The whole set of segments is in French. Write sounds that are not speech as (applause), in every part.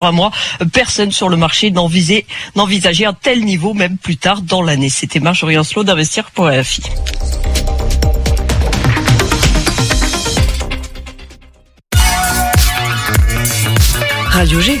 à moi, personne sur le marché n'envisageait un tel niveau même plus tard dans l'année. C'était Marjorie Ancelot d'investir pour RFI. Radio G.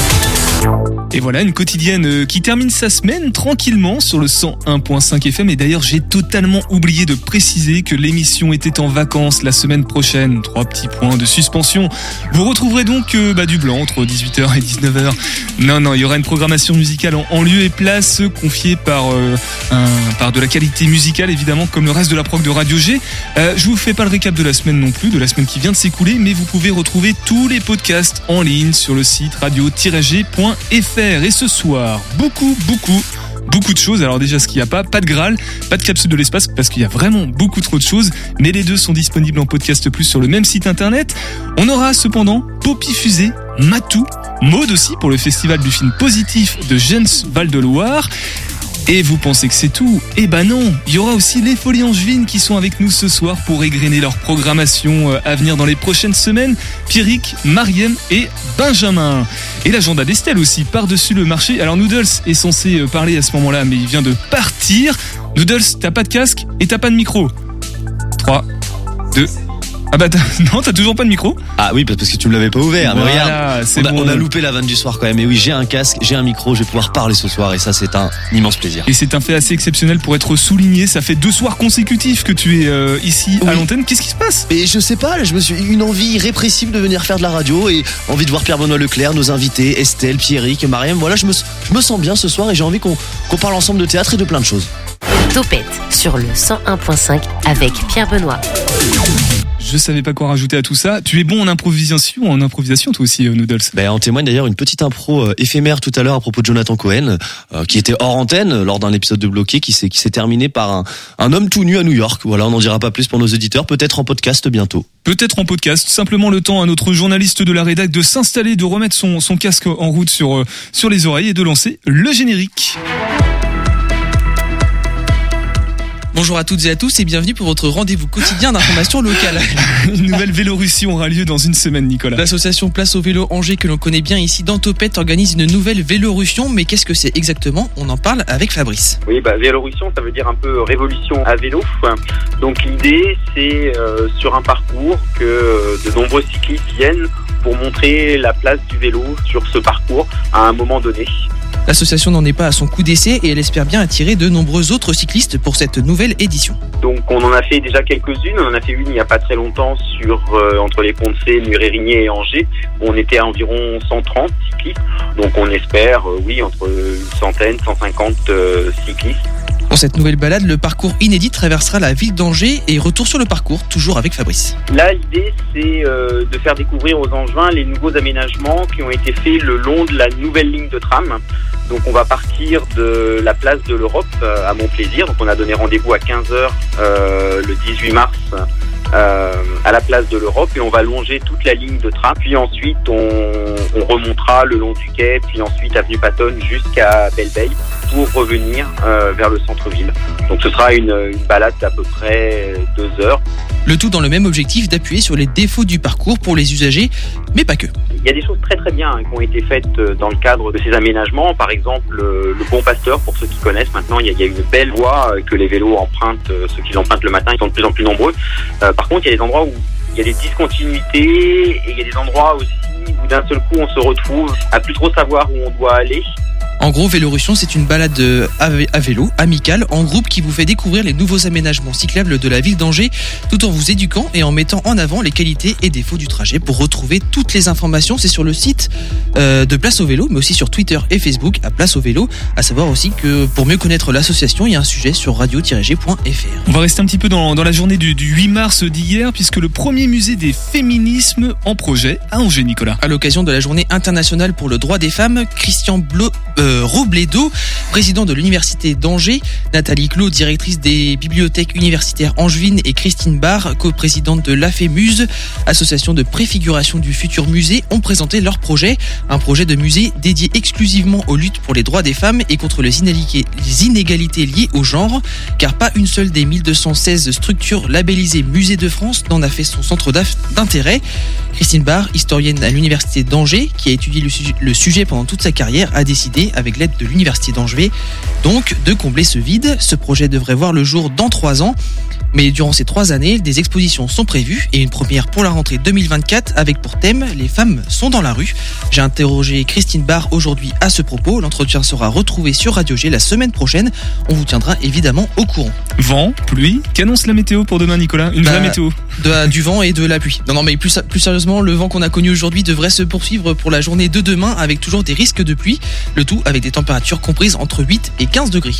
Et voilà, une quotidienne euh, qui termine sa semaine tranquillement sur le 101.5 FM. Et d'ailleurs, j'ai totalement oublié de préciser que l'émission était en vacances la semaine prochaine. Trois petits points de suspension. Vous retrouverez donc euh, bah, du blanc entre 18h et 19h. Non, non, il y aura une programmation musicale en, lieu et place confiée par, euh, par de la qualité musicale, évidemment, comme le reste de la prog de Radio G. je vous fais pas le récap de la semaine non plus, de la semaine qui vient de s'écouler, mais vous pouvez retrouver tous les podcasts en ligne sur le site radio-g.fr. Et ce soir, beaucoup, beaucoup, beaucoup de choses. Alors déjà, ce qu'il n'y a pas, pas de Graal, pas de capsule de l'espace, parce qu'il y a vraiment beaucoup trop de choses. Mais les deux sont disponibles en podcast plus sur le même site internet. On aura cependant Poppy Fusée, Matou, Mode aussi pour le festival du film positif de Jens Val de Loire. Et vous pensez que c'est tout? Eh ben non, il y aura aussi les Folies Angevines qui sont avec nous ce soir pour égrener leur programmation euh, à venir dans les prochaines semaines. Pierrick, Mariem et Benjamin. Et l'agenda d'Estelle aussi, par-dessus le marché. Alors Noodles est censé euh, parler à ce moment-là, mais il vient de partir. Noodles, t'as pas de casque et t'as pas de micro. 3, 2, ah bah (laughs) non, t'as toujours pas de micro? Ah oui, parce que tu me l'avais pas ouvert. mais regarde, on a, on a, loupé la vanne du soir quand même. Et oui, j'ai un casque, j'ai un micro, je vais pouvoir parler ce soir et ça c'est un immense plaisir. Et c'est un fait assez exceptionnel pour être souligné. Ça fait deux soirs consécutifs que tu es euh, ici à l'antenne. Qu'est-ce qui se passe? Et je sais pas, je me suis une envie irrépressible de venir faire de la radio et envie de voir Pierre-Benoît Leclerc, nos invités, Estelle, Pierrick, Mariam. Voilà, je me, je me sens bien ce soir et j'ai envie qu'on parle ensemble de théâtre et de plein de choses. Topette sur le 101.5 avec Pierre Benoît. Je savais pas quoi rajouter à tout ça. Tu es bon en improvisation, en improvisation toi aussi, euh, Noodles. Ben, en témoigne d'ailleurs une petite impro euh, éphémère tout à l'heure à propos de Jonathan Cohen, euh, qui était hors antenne lors d'un épisode de Bloqué, qui s'est qui s'est terminé par un, un homme tout nu à New York. Voilà, on n'en dira pas plus pour nos éditeurs. Peut-être en podcast bientôt. Peut-être en podcast. Simplement le temps à notre journaliste de la rédac de s'installer, de remettre son, son casque en route sur sur les oreilles et de lancer le générique. Bonjour à toutes et à tous et bienvenue pour votre rendez-vous quotidien d'information locale. (laughs) une nouvelle Vélorussie aura lieu dans une semaine, Nicolas. L'association Place au vélo Angers que l'on connaît bien ici dans Topette organise une nouvelle Vélorussion, mais qu'est-ce que c'est exactement? On en parle avec Fabrice. Oui, bah, Vélorussion, ça veut dire un peu révolution à vélo. Donc l'idée, c'est euh, sur un parcours que euh, de nombreux cyclistes viennent pour montrer la place du vélo sur ce parcours à un moment donné. L'association n'en est pas à son coup d'essai et elle espère bien attirer de nombreux autres cyclistes pour cette nouvelle édition. Donc on en a fait déjà quelques-unes, on en a fait une il n'y a pas très longtemps sur euh, entre les ponts de C, Murérigné et Angers. On était à environ 130 cyclistes, donc on espère, euh, oui, entre une centaine, 150 euh, cyclistes pour cette nouvelle balade, le parcours inédit traversera la ville d'Angers et retour sur le parcours, toujours avec Fabrice. Là, l'idée, c'est euh, de faire découvrir aux Angevins les nouveaux aménagements qui ont été faits le long de la nouvelle ligne de tram. Donc, on va partir de la place de l'Europe euh, à Montplaisir. Donc, on a donné rendez-vous à 15h euh, le 18 mars à la place de l'Europe et on va longer toute la ligne de tram. Puis ensuite, on, on remontera le long du quai, puis ensuite avenue Patton jusqu'à Belle pour revenir euh, vers le centre-ville. Donc ce sera une, une balade d'à peu près deux heures. Le tout dans le même objectif d'appuyer sur les défauts du parcours pour les usagers, mais pas que. Il y a des choses très très bien hein, qui ont été faites euh, dans le cadre de ces aménagements. Par exemple, le, Bon Pasteur, pour ceux qui connaissent maintenant, il y a, il y a une belle voie euh, que les vélos empruntent, ceux qui l'empruntent le matin, ils sont de plus en plus nombreux. Par contre, il y a des endroits où il y a des discontinuités et il y a des endroits aussi où d'un seul coup on se retrouve à plus trop savoir où on doit aller. En gros, Vélorussion, c'est une balade à vélo, amicale, en groupe qui vous fait découvrir les nouveaux aménagements cyclables de la ville d'Angers, tout en vous éduquant et en mettant en avant les qualités et défauts du trajet. Pour retrouver toutes les informations, c'est sur le site euh, de Place au Vélo, mais aussi sur Twitter et Facebook à Place au Vélo. À savoir aussi que pour mieux connaître l'association, il y a un sujet sur radio-g.fr. On va rester un petit peu dans, la journée du, 8 mars d'hier, puisque le premier musée des féminismes en projet à Angers, Nicolas. À l'occasion de la journée internationale pour le droit des femmes, Christian euh, euh, Robledo, président de l'université d'Angers, Nathalie Clot, directrice des bibliothèques universitaires angevines et Christine Barr, co-présidente de l'AFEMUSE, association de préfiguration du futur musée, ont présenté leur projet, un projet de musée dédié exclusivement aux luttes pour les droits des femmes et contre les inégalités, liées au genre, car pas une seule des 1216 structures labellisées Musée de France n'en a fait son centre d'intérêt. Christine Barr, historienne à l'université d'Angers, qui a étudié le sujet pendant toute sa carrière, a décidé, avec l'aide de l'université d'Angers, donc de combler ce vide. Ce projet devrait voir le jour dans trois ans. Mais durant ces trois années, des expositions sont prévues et une première pour la rentrée 2024 avec pour thème Les femmes sont dans la rue. J'ai interrogé Christine Barr aujourd'hui à ce propos. L'entretien sera retrouvé sur Radio G la semaine prochaine. On vous tiendra évidemment au courant. Vent, pluie, qu'annonce la météo pour demain Nicolas? Une Bah, vraie météo De- du vent et de la pluie. Non, non, mais plus, plus sérieusement, le vent qu'on a connu aujourd'hui devrait se poursuivre pour la journée de demain avec toujours des risques de pluie. Le tout avec des températures comprises entre 8 et 15 degrés.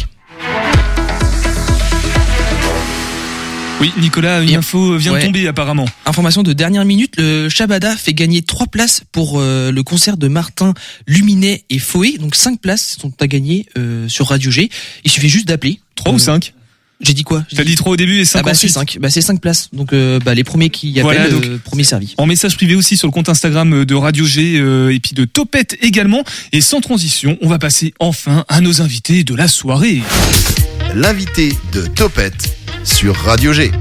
Oui Nicolas, une Et- info vient ouais. de tomber apparemment. Information de dernière minute, le Shabada fait gagner 3 places pour euh, le concert de Martin Luminet et Foé. Donc 5 places sont à gagner euh, sur Radio G. Il suffit juste d'appeler. 3 Euh, ou 5 J'ai dit quoi? J'ai T'as dit 3 au début et 5 Ah bah c'est ensuite 5. Bah c'est 5 places. Donc euh, bah, les premiers qui appellent, Voilà, donc- euh, premier servi. En message privé aussi sur le compte Instagram de Radio G euh, et puis de Topette également. Et sans transition, on va passer enfin à nos invités de la soirée. L'invité de Topette sur Radio G.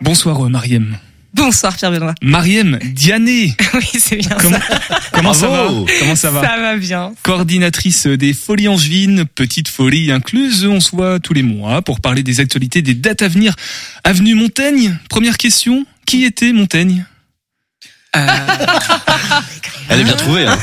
Bonsoir euh, Mariem. Bonsoir Pierre Benoît. Mariem Diané. (laughs) Oui, c'est bien Comment, comment ça va. Comment ça va ça. Ça va bien. Coordinatrice des Folies Angevines, petite folie incluse, on se voit tous les mois pour parler des actualités des dates à venir. Avenue Montaigne, première question, qui était Montaigne? (laughs) Elle est bien trouvée. Hein.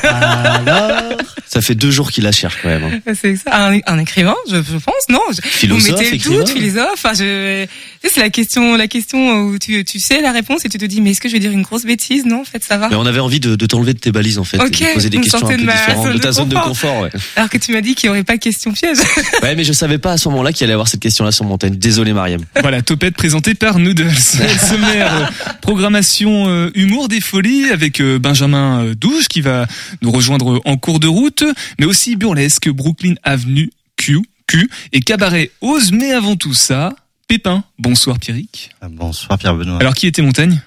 Ça fait deux jours qu'il la cherche quand même. hein. C'est ça. Un, un écrivain, je, je pense, non je- Vous Philosophe, mettez le doute, philosophe. Enfin, je, tu sais, c'est la question, la question où tu, tu sais la réponse et tu te dis, mais est-ce que je vais dire une grosse bêtise? Non, en fait, ça va. Mais on avait envie de, de t'enlever de tes balises en fait, Ok, et de poser des vous questions un peu de ma différentes de de ta zone de confort. Ouais. Alors que tu m'as dit qu'il n'y aurait pas de question piège. (laughs) ouais, mais je savais pas à ce moment-là qu'il allait y avoir cette question-là sur Montaigne. Désolé Mariam. Voilà, Topette présenté par Noodles. (laughs) Sommaire, euh, programmation euh, humour des avec euh, Benjamin euh, Douge qui va nous rejoindre en cours de route, mais aussi burlesque Brooklyn Avenue Q, Q et cabaret Ose. Mais avant tout ça, Pépin. Bonsoir Pierrick. Ah, Bonsoir Pierre Benoît. Alors qui était Montaigne?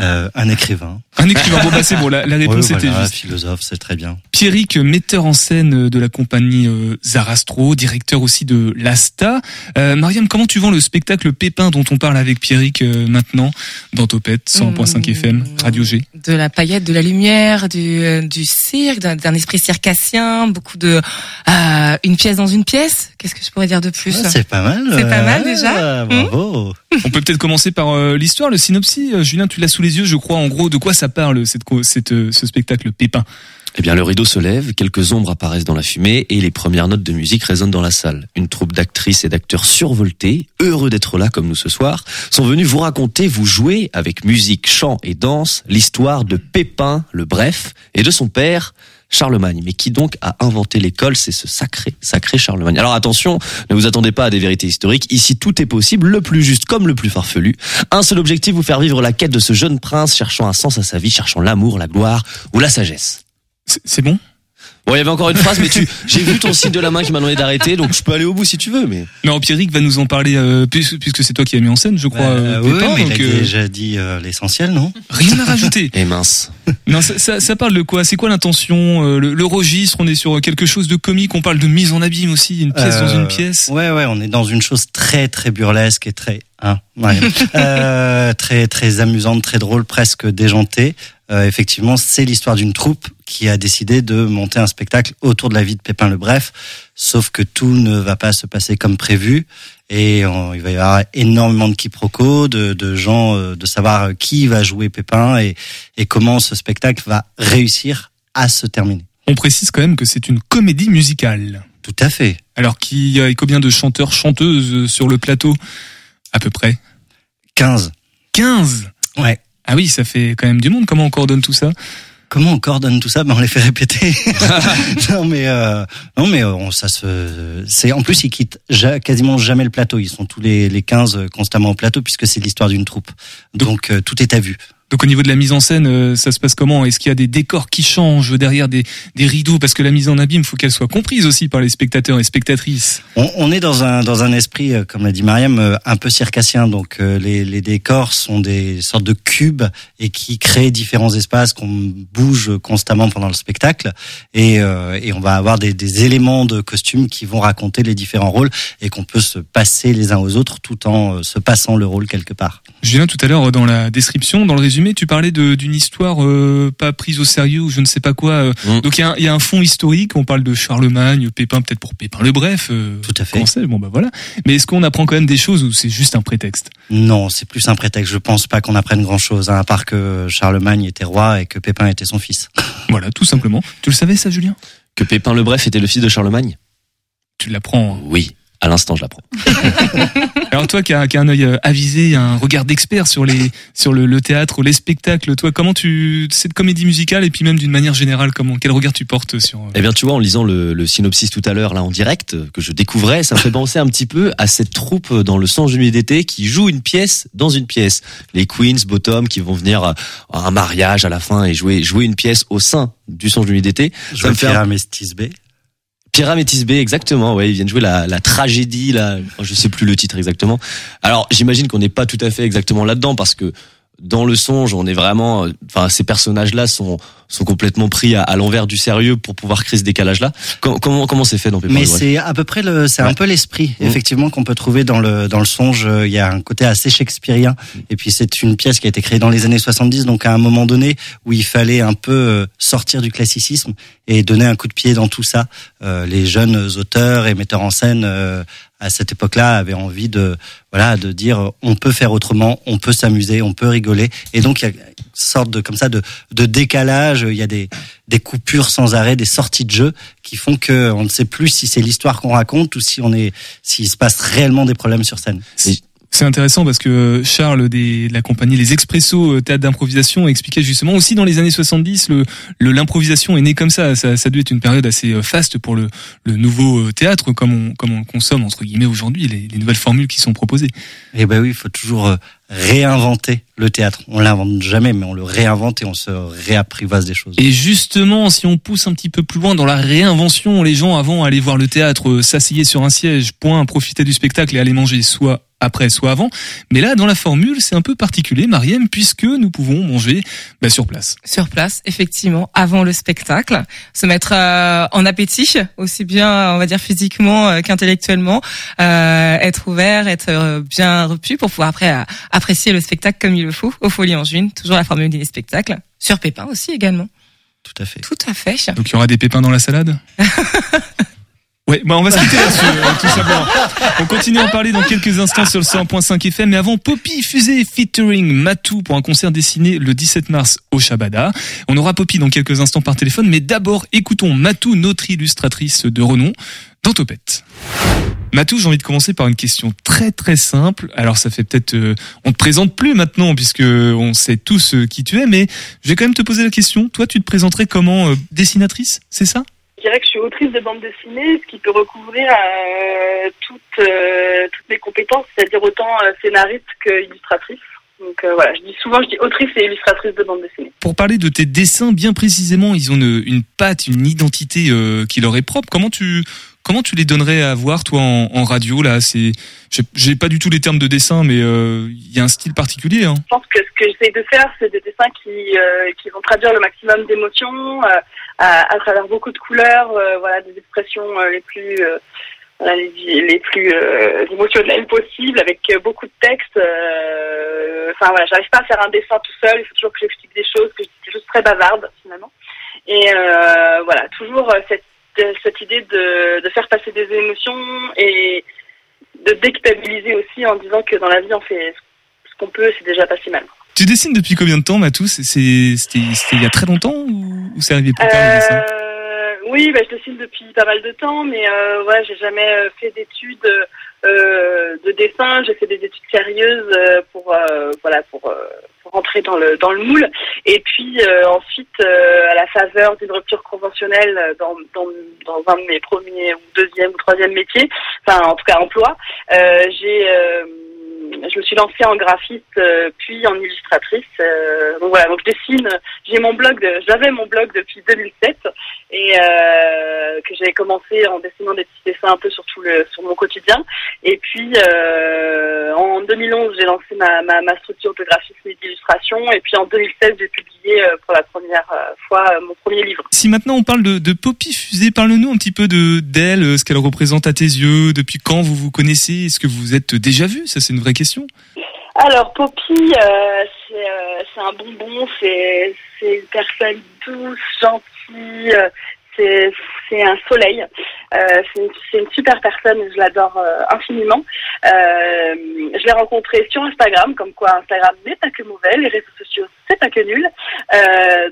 Euh, un écrivain. Un écrivain. Bon bah c'est bon, la, la (laughs) réponse Ouais, était voilà, juste. philosophe, c'est très bien. Pierrick, metteur en scène de la compagnie euh, Zarastro, directeur aussi de l'Asta. Euh, Mariam, comment tu vends le spectacle Pépin dont on parle avec Pierrick euh, maintenant dans Topette 100.5 Mmh. FM, Radio G? De la paillette, de la lumière, du, du cirque, d'un d'un esprit circassien, beaucoup de, euh, une pièce dans une pièce. Qu'est-ce que je pourrais dire de plus? C'est pas mal. C'est pas mal, déjà. Bravo. On peut peut-être commencer par euh, l'histoire, le synopsis. Euh, Julien, tu l'as sous je crois. En gros, de quoi ça parle cette, euh, ce spectacle Pépin? Eh bien, le rideau se lève, quelques ombres apparaissent dans la fumée et les premières notes de musique résonnent dans la salle. Une troupe d'actrices et d'acteurs survoltés, heureux d'être là comme nous ce soir, sont venus vous raconter, vous jouer avec musique, chant et danse l'histoire de Pépin le Bref et de son père. Charlemagne, mais qui donc a inventé l'école? C'est ce sacré, sacré Charlemagne. Alors attention, ne vous attendez pas à des vérités historiques. Ici, tout est possible, le plus juste comme le plus farfelu. Un seul objectif vous faire vivre la quête de ce jeune prince cherchant un sens à sa vie, cherchant l'amour, la gloire ou la sagesse. C'est- bon? Bon, il y avait encore une phrase, mais tu, j'ai vu ton signe de la main qui m'a demandé d'arrêter, donc je peux aller au bout si tu veux, mais. Non, Pierrick va nous en parler, euh, puisque, puisque c'est toi qui as mis en scène, je crois, Euh, euh, oui, Pépin, mais il a euh, déjà dit euh, l'essentiel, non? Rien à rajouter. (laughs) Et mince. Non, ça, ça, ça parle de quoi? C'est quoi l'intention euh, le, le registre? On est sur quelque chose de comique. On parle de mise en abîme aussi. Une pièce dans une pièce? Ouais, ouais, on est dans une chose très, très burlesque et très, hein, ouais, (laughs) euh, très, très amusante, très drôle, presque déjantée. Euh, effectivement, c'est l'histoire d'une troupe qui a décidé de monter un spectacle autour de la vie de Pépin le Bref. Sauf que tout ne va pas se passer comme prévu. Et on- il va y avoir énormément de quiproquos, de, de gens, euh, de savoir qui va jouer Pépin et, et comment ce spectacle va réussir à se terminer. On précise quand même que c'est une comédie musicale. Tout à fait. Alors qu'il y a combien de chanteurs, chanteuses sur le plateau À peu près? 15. 15 Ouais. Ah oui, ça fait quand même du monde. Comment on coordonne tout ça? Comment on coordonne tout ça? Ben on les fait répéter. (laughs) non mais euh, non mais on, ça se c'est en plus ils quittent ja- quasiment jamais le plateau. Ils sont tous les les 15 constamment au plateau puisque c'est l'histoire d'une troupe. Donc euh, tout est à vue. Donc au niveau de la mise en scène, euh, ça se passe comment? Est-ce qu'il y a des décors qui changent derrière des, des rideaux? Parce que la mise en abîme, faut qu'elle soit comprise aussi par les spectateurs et spectatrices. On, on est dans un dans un esprit, euh, comme l'a dit Mariam, euh, un peu circassien. Donc les, les décors sont des sortes de cubes et qui créent différents espaces qu'on bouge constamment pendant le spectacle. Et, euh, et on va avoir des, des éléments de costume qui vont raconter les différents rôles et qu'on peut se passer les uns aux autres tout en se passant le rôle quelque part. Julien, tout à l'heure dans la description, dans le résumé, tu parlais d'une histoire euh, pas prise au sérieux ou je ne sais pas quoi. euh. Mm. Donc il y, a un- il y a un fond historique. On parle de Charlemagne, Pépin, peut-être pour Pépin le Bref. euh, Tout à fait. c'est? Bon bah voilà. Mais est-ce qu'on apprend quand même des choses ou c'est juste un prétexte? Non, c'est plus un prétexte. Je pense pas qu'on apprenne grand chose, à part que Charlemagne était roi et que Pépin était son fils. (laughs) Voilà, tout simplement. Tu le savais ça, Julien? Que Pépin le Bref était le fils de Charlemagne? Tu l'apprends? hein. Oui, à l'instant je l'apprends. (laughs) Alors toi qui as, qui as un œil euh, avisé, un regard d'expert sur les sur le, le théâtre, les spectacles, toi comment tu cette comédie musicale et puis même d'une manière générale comment quel regard tu portes sur euh, Eh bien, tu vois, en lisant le, le synopsis tout à l'heure, là, en direct, euh, que je découvrais, ça me fait penser un petit peu à cette troupe dans le Sang Juillet d'été qui joue une pièce dans une pièce. Les Queens, Bottom, qui vont venir à un mariage à la fin et jouer, jouer une pièce au sein du Sang Juillet d'été. Je me fait un- Stisbé. Pyram et Tisbé, exactement. Ouais, ils viennent jouer la, la tragédie, là. Je sais plus le titre exactement. Alors, j'imagine qu'on n'est pas tout à fait exactement là-dedans parce que dans le songe, on est vraiment, enfin, ces personnages-là sont sont complètement pris à, à l'envers du sérieux pour pouvoir créer ce décalage-là. Com- comment comment c'est fait dans Pépin Mais c'est à peu près le, c'est Ouais. un peu l'esprit Mm. effectivement qu'on peut trouver dans le dans le songe. Il y a un côté assez shakespearien. Et puis c'est une pièce qui a été créée dans les années 70, donc à un moment donné où il fallait un peu euh, sortir du classicisme et donner un coup de pied dans tout ça. Euh, les jeunes auteurs et metteurs en scène euh, à cette époque-là avaient envie de voilà de dire on peut faire autrement, on peut s'amuser, on peut rigoler. Et donc il y a une sorte de comme ça de de décalage. Il y a des des coupures sans arrêt, des sorties de jeu qui font que on ne sait plus si c'est l'histoire qu'on raconte ou si on est s'il se passe réellement des problèmes sur scène. C'est intéressant parce que Charles des, de la compagnie Les Expressos euh, Théâtre d'improvisation expliquait justement aussi dans les années 70 le le- l'improvisation est née comme ça. ça. Ça a dû être une période assez euh, faste pour le, le nouveau euh, théâtre comme on, comme on le consomme entre guillemets aujourd'hui, les, les nouvelles formules qui sont proposées. Et ben oui, il faut toujours réinventer le théâtre. On l'invente jamais, mais on le réinvente et on se réapprivoise des choses. Et justement, si on pousse un petit peu plus loin dans la réinvention, les gens avant allaient voir le théâtre, s'asseyaient sur un siège, point, profitaient du spectacle et allaient manger soit après, soit avant. Mais là, dans la formule, c'est un peu particulier, Mariem, puisque nous pouvons manger bah, sur place. Sur place, effectivement, avant le spectacle, se mettre euh, en appétit, aussi bien, on va dire physiquement euh, qu'intellectuellement, euh, être ouvert, être bien repu pour pouvoir après apprécier le spectacle comme il le faut, au Folie en Juin, toujours la formule des spectacles. Sur Pépin aussi également. Tout à fait. Tout à fait. Donc il y aura des pépins dans la salade? (laughs) Ouais, bah on va se quitter là-dessus, euh, tout simplement. On continue à en parler dans quelques instants sur le 100.5 FM, mais avant, Poppy Fusée featuring Matou pour un concert dessiné le 17 mars au Shabada. On aura Poppy dans quelques instants par téléphone, mais d'abord, écoutons Matou, notre illustratrice de renom, dans Topette. Matou, j'ai envie de commencer par une question très très simple. Alors ça fait peut-être, euh, on te présente plus maintenant puisque on sait tous euh, qui tu es, mais je vais quand même te poser la question. Toi, tu te présenterais comment euh, dessinatrice, c'est ça? Dirais que je suis autrice de bande dessinée, ce qui peut recouvrir euh, toutes, euh, toutes mes compétences, c'est-à-dire autant euh, scénariste que illustratrice. Donc voilà, je dis souvent, je dis autrice et illustratrice de bande dessinée. Pour parler de tes dessins, bien précisément, ils ont une, une patte, une identité qui leur est propre. Comment tu comment tu les donnerais à voir toi en, radio là? C'est j'ai- pas du tout les termes de dessin, mais euh, il y a un style particulier. Hein. Je pense que ce que j'essaie de faire, c'est des dessins qui, euh, qui vont traduire le maximum d'émotions euh, à, travers beaucoup de couleurs, euh, voilà, des expressions euh, les plus euh, les, plus euh, possibles, avec euh, beaucoup de textes. euh, Enfin voilà, j'arrive pas à faire un dessin tout seul. Il faut toujours que j'explique des choses, que je des choses très bavardes finalement. Et euh, voilà, toujours euh, cette, euh, cette idée de, de faire passer des émotions et de déculpabiliser aussi en disant que dans la vie on fait ce qu'on peut, c'est déjà pas si mal. Tu dessines depuis combien de temps, Matou C'était il y a très longtemps ou, ou c'est arrivé plus tard le dessin? Euh, oui, bah, je dessine depuis pas mal de temps, mais euh, ouais, j'ai jamais euh, fait d'études euh, de dessin. J'ai fait des études sérieuses euh, pour euh, voilà pour, euh, pour rentrer dans le dans le moule. Et puis euh, ensuite, euh, à la faveur d'une rupture conventionnelle euh, dans, dans dans un de mes premiers ou deuxième ou troisième métiers, enfin en tout cas emploi, euh, j'ai euh, je me suis lancée en graphiste euh, puis en illustratrice. Euh, donc voilà, donc je dessine. J'ai mon blog, j'avais mon blog depuis 2007 et euh, que j'avais commencé en dessinant des petits dessins un peu sur tout le sur mon quotidien. Et puis euh, en 2011, j'ai lancé ma, ma, structure de graphisme et d'illustration. Et puis en 2016, j'ai publié euh, pour la première euh, fois euh, mon premier livre. Si maintenant on parle de, de Poppy Fusée, parle-nous un petit peu de d'elle, euh, ce qu'elle représente à tes yeux, depuis quand vous vous connaissez, est-ce que vous vous êtes déjà vu? Ça c'est une vraie Alors Poppy, euh, c'est euh, c'est un bonbon, c'est une personne douce, gentille, euh, c'est un soleil. C'est une, super personne, je l'adore infiniment. Je l'ai rencontrée sur Instagram, comme quoi Instagram n'est pas que mauvais, les réseaux sociaux c'est pas que nul.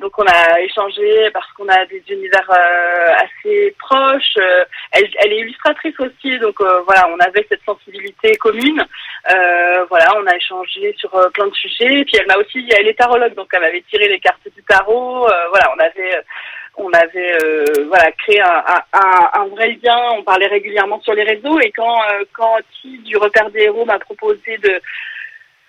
Donc on a échangé parce qu'on a des univers assez proches. Elle, est illustratrice aussi, donc voilà, on avait cette sensibilité commune. Euh, voilà, on a échangé sur euh, plein de sujets. Et puis elle m'a aussi, elle est tarologue, donc elle m'avait tiré les cartes du tarot. Euh, voilà, on avait, on avait, euh, voilà, créé un, un, un- vrai lien. On parlait régulièrement sur les réseaux. Et quand, euh, quand Ti du repère des héros m'a proposé de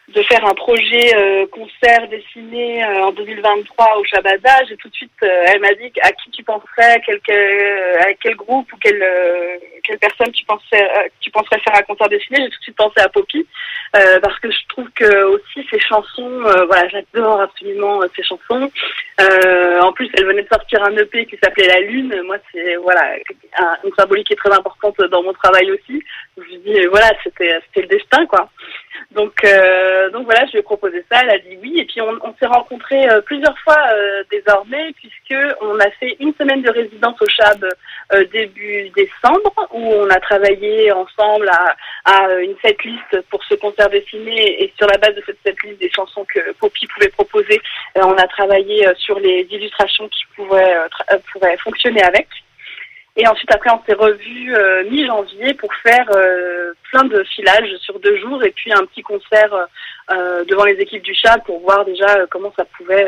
de faire un projet euh, concert dessiné euh, en 2023 au Shabada, j'ai tout de suite, euh, elle m'a dit à qui tu penserais, quel, quel- à quel groupe ou quelle, euh, quelle personne tu pensais, euh, tu penserais faire un concert dessiné. J'ai tout de suite pensé à Poppy euh, parce que je trouve que aussi ses chansons, euh, voilà, j'adore absolument euh, ses chansons. Euh, en plus, elle venait de sortir un EP qui s'appelait La Lune. Moi, c'est voilà un- une symbolique qui est très importante dans mon travail aussi. Je me dis euh, voilà, c'était c'était le destin quoi. Donc, euh, donc voilà, je lui ai proposé ça, elle a dit oui, et puis on, s'est rencontrés euh, plusieurs fois euh, désormais, puisque on a fait une semaine de résidence au Chab euh, début décembre, où on a travaillé ensemble à, euh, une setlist pour ce concert dessiné, et sur la base de cette setlist des chansons que Poppy pouvait proposer, euh, on a travaillé euh, sur les illustrations qui pouvaient, euh, euh, pourraient fonctionner avec. Et ensuite, après, on s'est revus euh, mi-janvier pour faire euh, plein de filages sur deux jours et puis un petit concert euh, devant les équipes du chat pour voir déjà comment ça pouvait,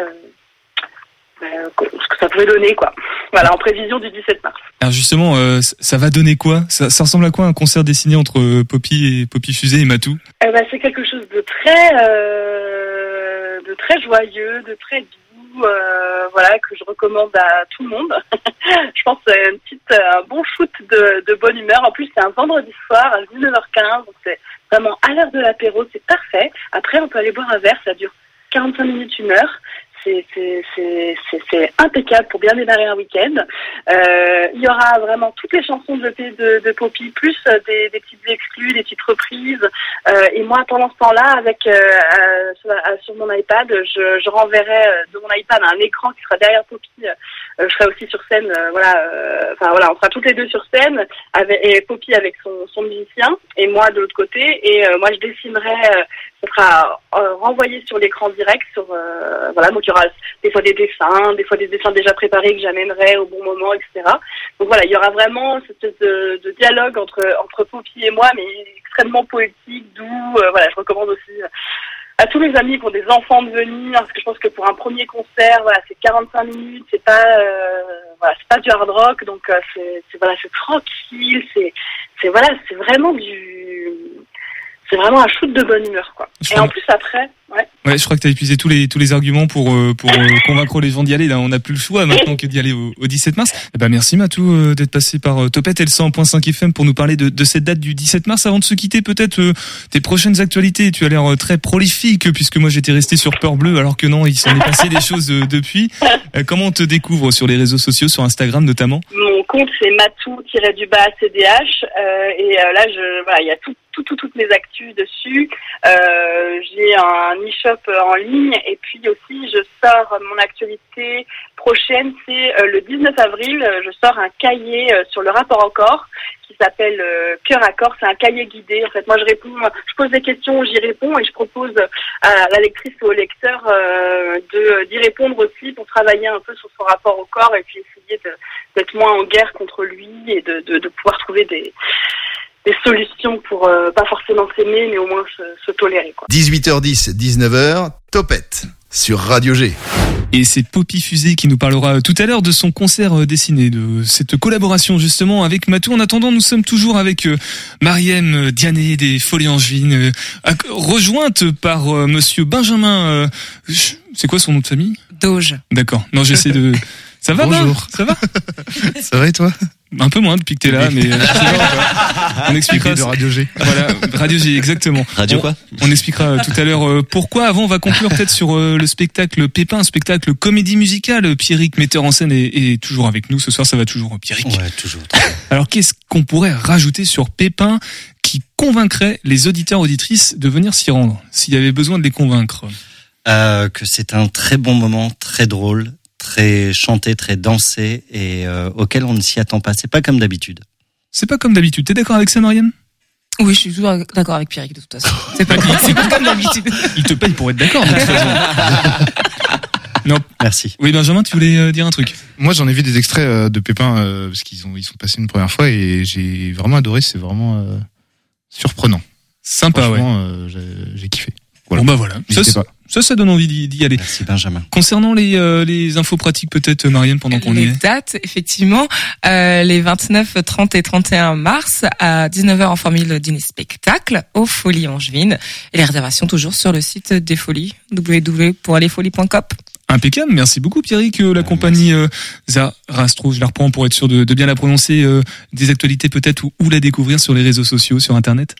ce que ça pouvait donner, quoi. Voilà, en prévision du 17 mars. Alors justement, ça- va donner quoi? Ça, ça ressemble à quoi un concert dessiné entre Poppy et Poppy Fusée et Matou? Ben, c'est quelque chose de très, de très joyeux, de très euh, voilà, que je recommande à tout le monde. (laughs) je pense que c'est euh, un bon shoot de, de bonne humeur. En plus, c'est un vendredi soir à 19h15, donc c'est vraiment à l'heure de l'apéro, c'est parfait. Après, on peut aller boire un verre, ça dure 45 minutes, une heure. C'est- impeccable pour bien démarrer un week-end. Euh, il y aura vraiment toutes les chansons de de, Poppy, plus des, des petites exclus, des petites reprises. Euh, et moi, pendant ce temps-là, avec euh, sur, mon iPad, je, renverrai de mon iPad un écran qui sera derrière Poppy. Je serai aussi sur scène. voilà, enfin voilà, on sera toutes les deux sur scène et Poppy avec son, musicien et moi de l'autre côté. Et moi, je dessinerai. Ça sera euh, renvoyé sur l'écran direct. Sur euh, voilà, donc il y aura des fois des dessins, des fois des dessins déjà préparés que j'amènerai au bon moment, etc. Donc voilà, il y aura vraiment cette espèce de, de dialogue entre entre Poppy et moi, mais extrêmement poétique, doux. Euh, voilà, je recommande aussi euh, à tous mes amis qui ont des enfants de venir, parce que je pense que pour un premier concert, voilà, c'est 45 minutes, c'est pas euh, voilà, c'est pas du hard rock, donc euh, c'est c'est- voilà, c'est tranquille, c'est c'est voilà, c'est vraiment du c'est vraiment un shoot de bonne humeur quoi. Je Et en plus après, ouais. Ouais, je crois que tu as épuisé tous les tous les arguments pour euh, pour euh, convaincre les gens d'y aller. Là, on n'a plus le choix maintenant que d'y aller au, au 17 mars. Eh ben merci Matou euh, d'être passé par Topette et le 100.5 FM pour nous parler de, de cette date du 17 mars. Avant de se quitter, peut-être euh, tes prochaines actualités. Tu as l'air très prolifique puisque moi j'étais resté sur Peur Bleu alors que non, il s'en est passé des choses euh, depuis. Comment on te découvre sur les réseaux sociaux, sur Instagram notamment? Mon compte c'est matou-du-bas CDH euh, et là je voilà il y a tout, tout, tout- toutes mes actus dessus. Euh, J'ai un e-shop en ligne et puis aussi je sors mon actualité prochaine c'est euh, le 19 avril euh, je sors un cahier euh, sur le rapport au corps qui s'appelle Cœur à corps. C'est un cahier guidé. En fait, moi, je réponds, je pose des questions, j'y réponds et je propose à la lectrice ou au lecteur de d'y répondre aussi pour travailler un peu sur son rapport au corps et puis essayer d'être moins en guerre contre lui et de, de pouvoir trouver des des solutions pour euh, pas forcément s'aimer mais au moins se, se tolérer quoi. 18h10, 19h, Topette sur Radio G. Et c'est Poppy Fusée qui nous parlera tout à l'heure de son concert euh, dessiné, de cette collaboration justement avec Matou. En attendant, nous sommes toujours avec euh, Mariam euh, Diané des Folies Angevines, euh, rejointe par euh, Monsieur Benjamin. euh, c'est quoi son nom de famille? Doge. D'accord. Non, j'essaie de. (laughs) Ça va, Ben? Bonjour. Ça va? (laughs) Ça va et toi? Un peu moins depuis que t'es là, mais euh, (laughs) on expliquera. de Radio G. Voilà, Radio G, exactement. Radio On- quoi On expliquera euh, tout à l'heure euh, pourquoi. Avant, on va conclure peut-être sur euh, le spectacle Pépin, un spectacle comédie musicale. Pierrick, metteur en scène, est, est toujours avec nous. Ce soir, ça va toujours, euh, Pierrick. Ouais, toujours. Alors, qu'est-ce qu'on pourrait rajouter sur Pépin qui convaincrait les auditeurs auditrices de venir s'y rendre, s'il y avait besoin de les convaincre? Euh, que c'est un très bon moment, très drôle, très chanté, très dansé et euh, auquel on ne s'y attend pas. C'est pas comme d'habitude. C'est pas comme d'habitude. T'es d'accord avec ça, Marianne Oui, je suis toujours d'accord avec Pierrick de toute façon. C'est pas, c'est pas comme d'habitude. Il te paye pour être d'accord, de toute (laughs) façon. Non. Merci. Oui, Benjamin, tu voulais euh, dire un truc? Moi, j'en ai vu des extraits euh, de Pépin euh, parce qu'ils ont ils sont passés une première fois et j'ai vraiment adoré. C'est vraiment euh, surprenant. Sympa, ouais. Franchement, euh, j'ai- j'ai kiffé. Bon, bah voilà. Ça, ça, donne envie d'y aller. Merci Benjamin. Concernant les, euh, les infos pratiques, peut-être, Marianne, pendant qu'on y Les est. dates, effectivement, euh, les 29, 30 et 31 mars à 19h en formule dîner spectacle aux Folies Angevines. Et les réservations toujours sur le site des Folies, www.lesfolies.com. Impeccable, merci beaucoup Pierrick. Euh, La compagnie euh, Zarastro, je la reprends pour être sûr de, de bien la prononcer, euh, des actualités peut-être ou, ou la découvrir sur les réseaux sociaux, sur Internet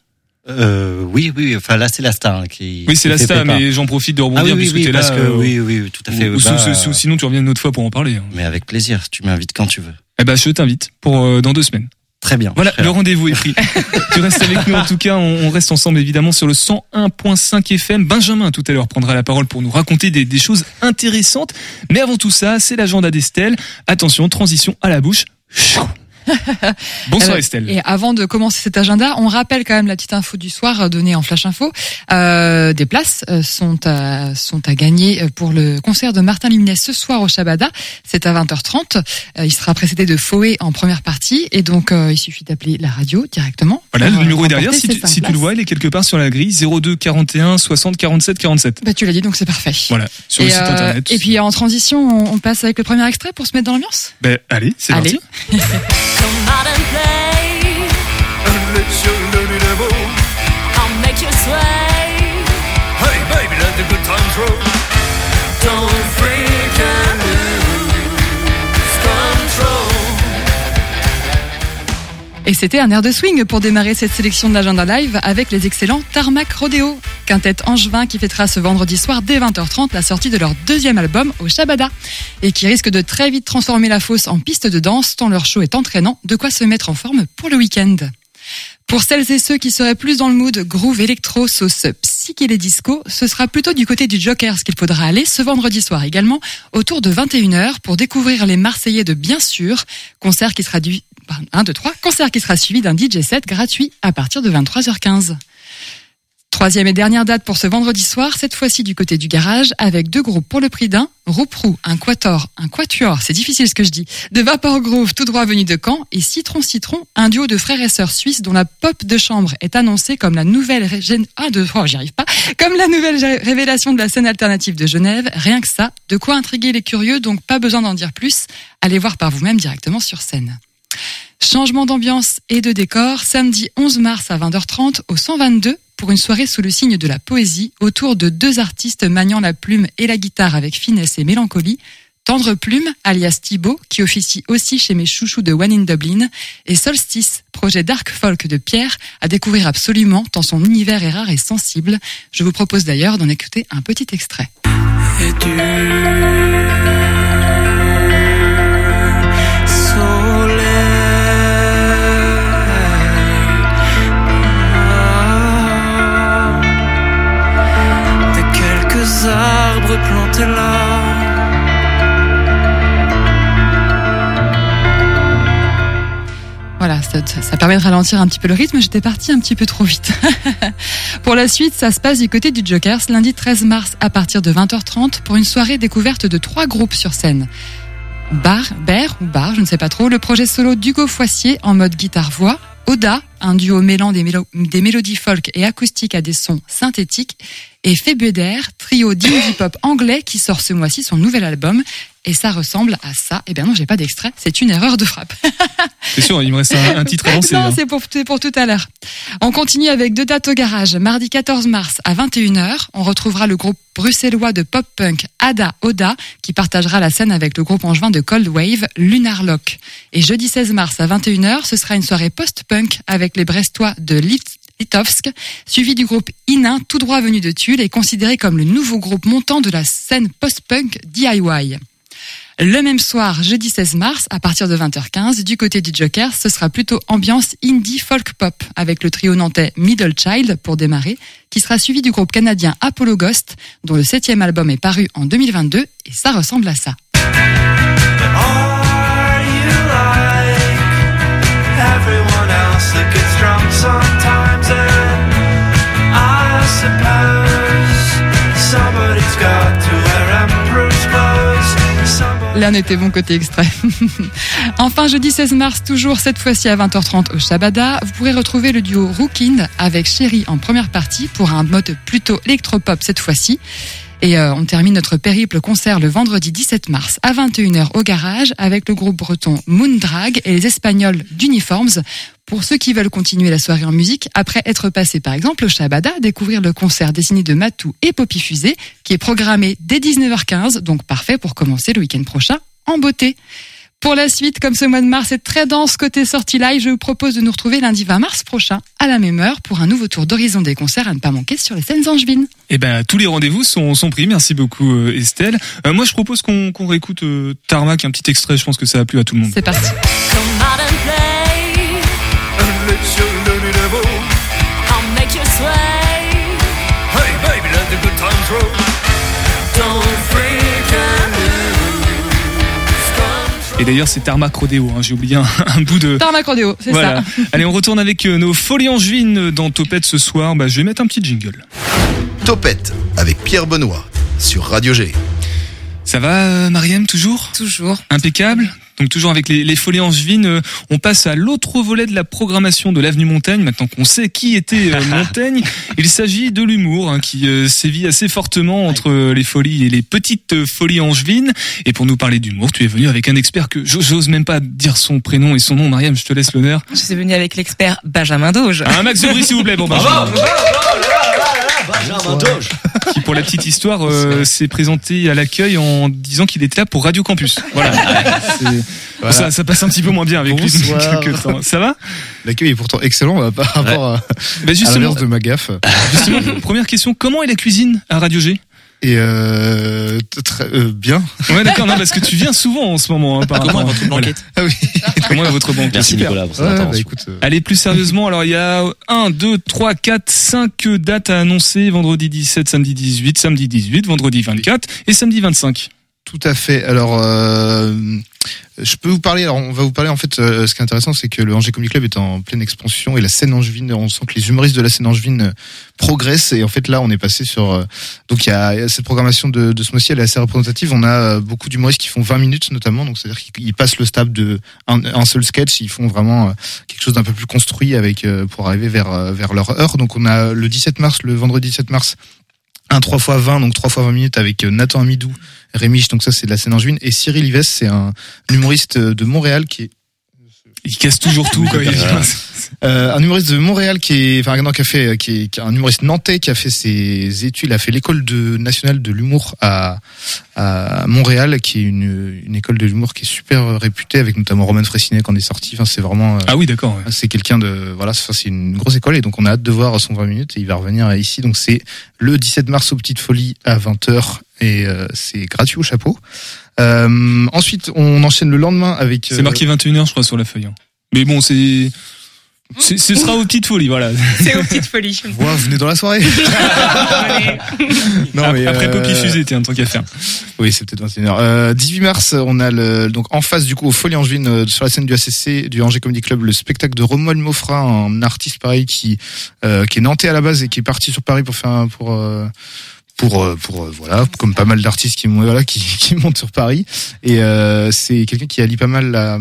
Euh, oui, oui. Enfin là, c'est la star hein, qui. Oui, c'est qui la fait star, Pépin. mais j'en profite de Ah rebondir oui, oui, puisque oui, là. que euh, oui, oui, tout à fait. ou- Bah, ou- sinon, tu reviens une autre fois pour en parler. hein. Mais avec plaisir. Tu m'invites quand tu veux. Eh ben, je t'invite pour euh, dans deux semaines. Très bien. Voilà, le rendez-vous est pris. (laughs) tu restes avec nous en tout cas, on, on reste ensemble évidemment sur le 101.5 FM. Benjamin tout à l'heure prendra la parole pour nous raconter des, des choses intéressantes. Mais avant tout ça, c'est l'agenda d'Estelle. Attention, transition à la bouche. (laughs) Bonsoir Euh, Estelle. Et avant de commencer cet agenda, on rappelle quand même la petite info du soir euh, donnée en flash info. Euh, des places sont à, sont à gagner pour le concert de Martin Luminet ce soir au Shabada. C'est à 20h30. Euh, il sera précédé de Foé en première partie et donc euh, il suffit d'appeler la radio directement. Voilà, le numéro est derrière. Si tu, cinq si tu le vois, il est quelque part sur la grille 02 41 60 47 47. Bah, tu l'as dit, donc c'est parfait. Voilà, sur et, le site euh, internet. et puis en transition, on, on passe avec le premier extrait pour se mettre dans l'ambiance? Ben, allez, c'est (laughs) Hey baby, let the good times roll. Et c'était un air de swing pour démarrer cette sélection de l'agenda live avec les excellents Tarmac Rodeo, quintette angevin qui fêtera ce vendredi soir dès 20h30 la sortie de leur deuxième album au Shabada et qui risque de très vite transformer la fosse en piste de danse tant leur show est entraînant, de quoi se mettre en forme pour le week-end. Pour celles et ceux qui seraient plus dans le mood groove électro sauce psyché disco, ce sera plutôt du côté du Jokers qu'il faudra aller ce vendredi soir également autour de 21h pour découvrir les Marseillais de Bien sûr, concert qui sera du 1 2 3, concert qui sera suivi d'un DJ set gratuit à partir de 23h15. Troisième et dernière date pour ce vendredi soir, cette fois-ci du côté du garage, avec deux groupes pour le prix d'un, Rouprou, un quator, un quatuor, c'est difficile ce que je dis, de Vapor Groove tout droit venu de Caen, et Citron Citron, un duo de frères et sœurs suisses dont la pop de chambre est annoncée comme la nouvelle ah, de... oh, arrive pas, comme la nouvelle révélation de la scène alternative de Genève, rien que ça, de quoi intriguer les curieux, donc pas besoin d'en dire plus, allez voir par vous-même directement sur scène. Changement d'ambiance et de décor, samedi 11 mars à 20h30 au 122 pour une soirée sous le signe de la poésie autour de deux artistes maniant la plume et la guitare avec finesse et mélancolie. Tendre Plume, alias Thibaut, qui officie aussi chez mes chouchous de One in Dublin, et Solstice, projet dark folk de Pierre, à découvrir absolument tant son univers est rare et sensible. Je vous propose d'ailleurs d'en écouter un petit extrait. Voilà, ça, ça permet de ralentir un petit peu le rythme. J'étais partie un petit peu trop vite. (laughs) pour la suite, ça se passe du côté du Jokers, lundi 13 mars à partir de 20h30 pour une soirée découverte de trois groupes sur scène. Bar, Ber ou Bar, je ne sais pas trop, le projet solo d'Hugo Foissier en mode guitare-voix, Oda, un duo mêlant des, mélo- des mélodies folk et acoustiques à des sons synthétiques, et Febueder, trio d'indie pop anglais qui sort ce mois-ci son nouvel album. Et ça ressemble à ça. Eh bien non, j'ai pas d'extrait, c'est une erreur de frappe. (laughs) C'est sûr, il me reste un, un titre à lancer. non, hein. c'est pour, tout à l'heure. On continue avec deux dates au garage. Mardi 14 mars à 21h, on retrouvera le groupe bruxellois de pop-punk Ada Oda qui partagera la scène avec le groupe angevin de Cold Wave Lunar Lock. Et jeudi 16 mars à 21h, ce sera une soirée post-punk avec les Brestois de Lit- Litovsk, suivi du groupe Inin, tout droit venu de Tulle et considéré comme le nouveau groupe montant de la scène post-punk DIY. Le même soir, jeudi 16 mars, à partir de 20h15, du côté du Joker, ce sera plutôt ambiance indie folk pop avec le trio nantais Middle Child pour démarrer, qui sera suivi du groupe canadien Apollo Ghost, dont le septième album est paru en 2022 et ça ressemble à ça. L'un était bon côté extrait. (laughs) enfin, jeudi 16 mars, toujours cette fois-ci à 20h30 au Shabada, vous pourrez retrouver le duo Rookin avec Chéri en première partie pour un mode plutôt électropop cette fois-ci. Et euh, on termine notre périple concert le vendredi 17 mars à 21h au garage avec le groupe breton Moondrag et les Espagnols d'Uniforms. Pour ceux qui veulent continuer la soirée en musique, après être passés par exemple au Shabada, découvrir le concert dessiné de Matou et Poppy Fusée, qui est programmé dès 19h15, donc parfait pour commencer le week-end prochain en beauté. Pour la suite, comme ce mois de mars est très dense côté sortie live, je vous propose de nous retrouver lundi 20 mars prochain à la même heure pour un nouveau tour d'horizon des concerts à ne pas manquer sur les scènes angevines. Eh ben, tous les rendez-vous sont, sont pris. Merci beaucoup, euh, Estelle. Euh, moi, je propose qu'on réécoute euh, Tarmac, un petit extrait. Je pense que ça a plu à tout le monde. C'est parti. Hey, baby, let the good times roll. Et d'ailleurs, c'est Tarmac Rodeo. Hein. J'ai oublié un, un bout de. Tarmac Rodeo, c'est Voilà. ça. (laughs) Allez, on retourne avec euh, nos folies angevines dans Topette ce soir. Bah, je vais mettre un petit jingle. Topette avec Pierre Benoît sur Radio G. Ça va, euh, Mariam, toujours? Toujours. Impeccable? Donc toujours avec les, les folies angevines, euh, on passe à l'autre volet de la programmation de l'avenue Montaigne. Maintenant qu'on sait qui était euh, (laughs) Montaigne, il s'agit de l'humour hein, qui euh, sévit assez fortement entre les folies et les petites folies angevines. Et pour nous parler d'humour, tu es venu avec un expert que j'ose même pas dire son prénom et son nom. Mariam, je te laisse l'honneur. Je suis venue avec l'expert Benjamin Doge. Un max de bruit s'il vous plaît pour Benjamin. Qui, pour la petite histoire, euh, s'est présenté à l'accueil en disant qu'il était là pour Radio Campus. Voilà. (laughs) C'est- Voilà. Ça, ça passe un petit peu moins bien avec lui depuis Bonsoir. quelques temps. Ça va L'accueil est pourtant excellent euh, par rapport à, Bah, à l'inverse de ma gaffe. (laughs) justement, première question, comment est la cuisine à Radio G? Et euh, très euh, bien. Ouais d'accord, non parce que tu viens souvent en ce moment. Hein, par Comment est rapport- votre blanquette Ah oui. (laughs) Comment est votre banquette Merci Super. Nicolas pour cette Ouais, bah, écoute, euh, Allez, plus sérieusement, alors il y a 1, 2, 3, 4, 5 dates à annoncer. Vendredi 17, samedi 18, samedi 18, vendredi 24 et samedi 25. Tout à fait. Alors, euh, je peux vous parler. Alors, on va vous parler. En fait, euh, ce qui est intéressant, c'est que le Angers Comedy Club est en pleine expansion et la scène angevine. On sent que les humoristes de la scène angevine euh, progressent. Et en fait, là, on est passé sur. euh, donc, il y a cette programmation de, ce mois-ci. Elle est assez représentative. On a beaucoup d'humoristes qui font 20 minutes, notamment. Donc, c'est-à-dire qu'ils ils passent le stade de un, un seul sketch. Ils font vraiment quelque chose d'un peu plus construit avec pour arriver vers vers leur heure. Donc, on a le 17 mars, le vendredi 17 mars. Un 3 x 20, donc 3 x 20 minutes avec euh, Nathan Amidou, Rémiche, donc ça c'est de la scène angevine, et Cyril Ives, c'est un humoriste de Montréal qui est Il casse toujours tout. Quoi. (laughs) Il- euh, un humoriste de Montréal qui est, enfin non, qui a fait, qui est, qui est un humoriste nantais qui a fait ses études, il a fait l'école de nationale de l'humour à, à Montréal, qui est une, une école de l'humour qui est super réputée, avec notamment Roman Fressinet en est sorti. Enfin, c'est vraiment. euh, Ah oui, d'accord. ouais. c'est quelqu'un de voilà, c'est une grosse école et donc on a hâte de voir son 20 minutes et il va revenir ici. Donc c'est le 17 mars aux Petites Folies à 20h et euh, c'est gratuit au chapeau. Euh, ensuite, on enchaîne le lendemain avec. C'est marqué 21h, je crois, sur la feuille. hein. Mais bon, c'est. c'est- Ce sera aux petites folies, voilà. (laughs) C'est aux petites folies. Voilà, venez dans la soirée. (laughs) non, mais, Après euh, Poppy Fusée, t'es un truc à faire. Oui, c'est peut-être 21h. Euh, 18 mars, on a le, donc en face du coup au Folie Angevine euh, sur la scène du ACC du Angers Comedy Club le spectacle de Romuald Mofra, un artiste pareil qui euh, qui est nantais à la base et qui est parti sur Paris pour faire un, pour euh, pour euh, pour euh, voilà comme pas mal d'artistes qui voilà qui (laughs) qui montent sur Paris et euh, c'est quelqu'un qui allie pas mal la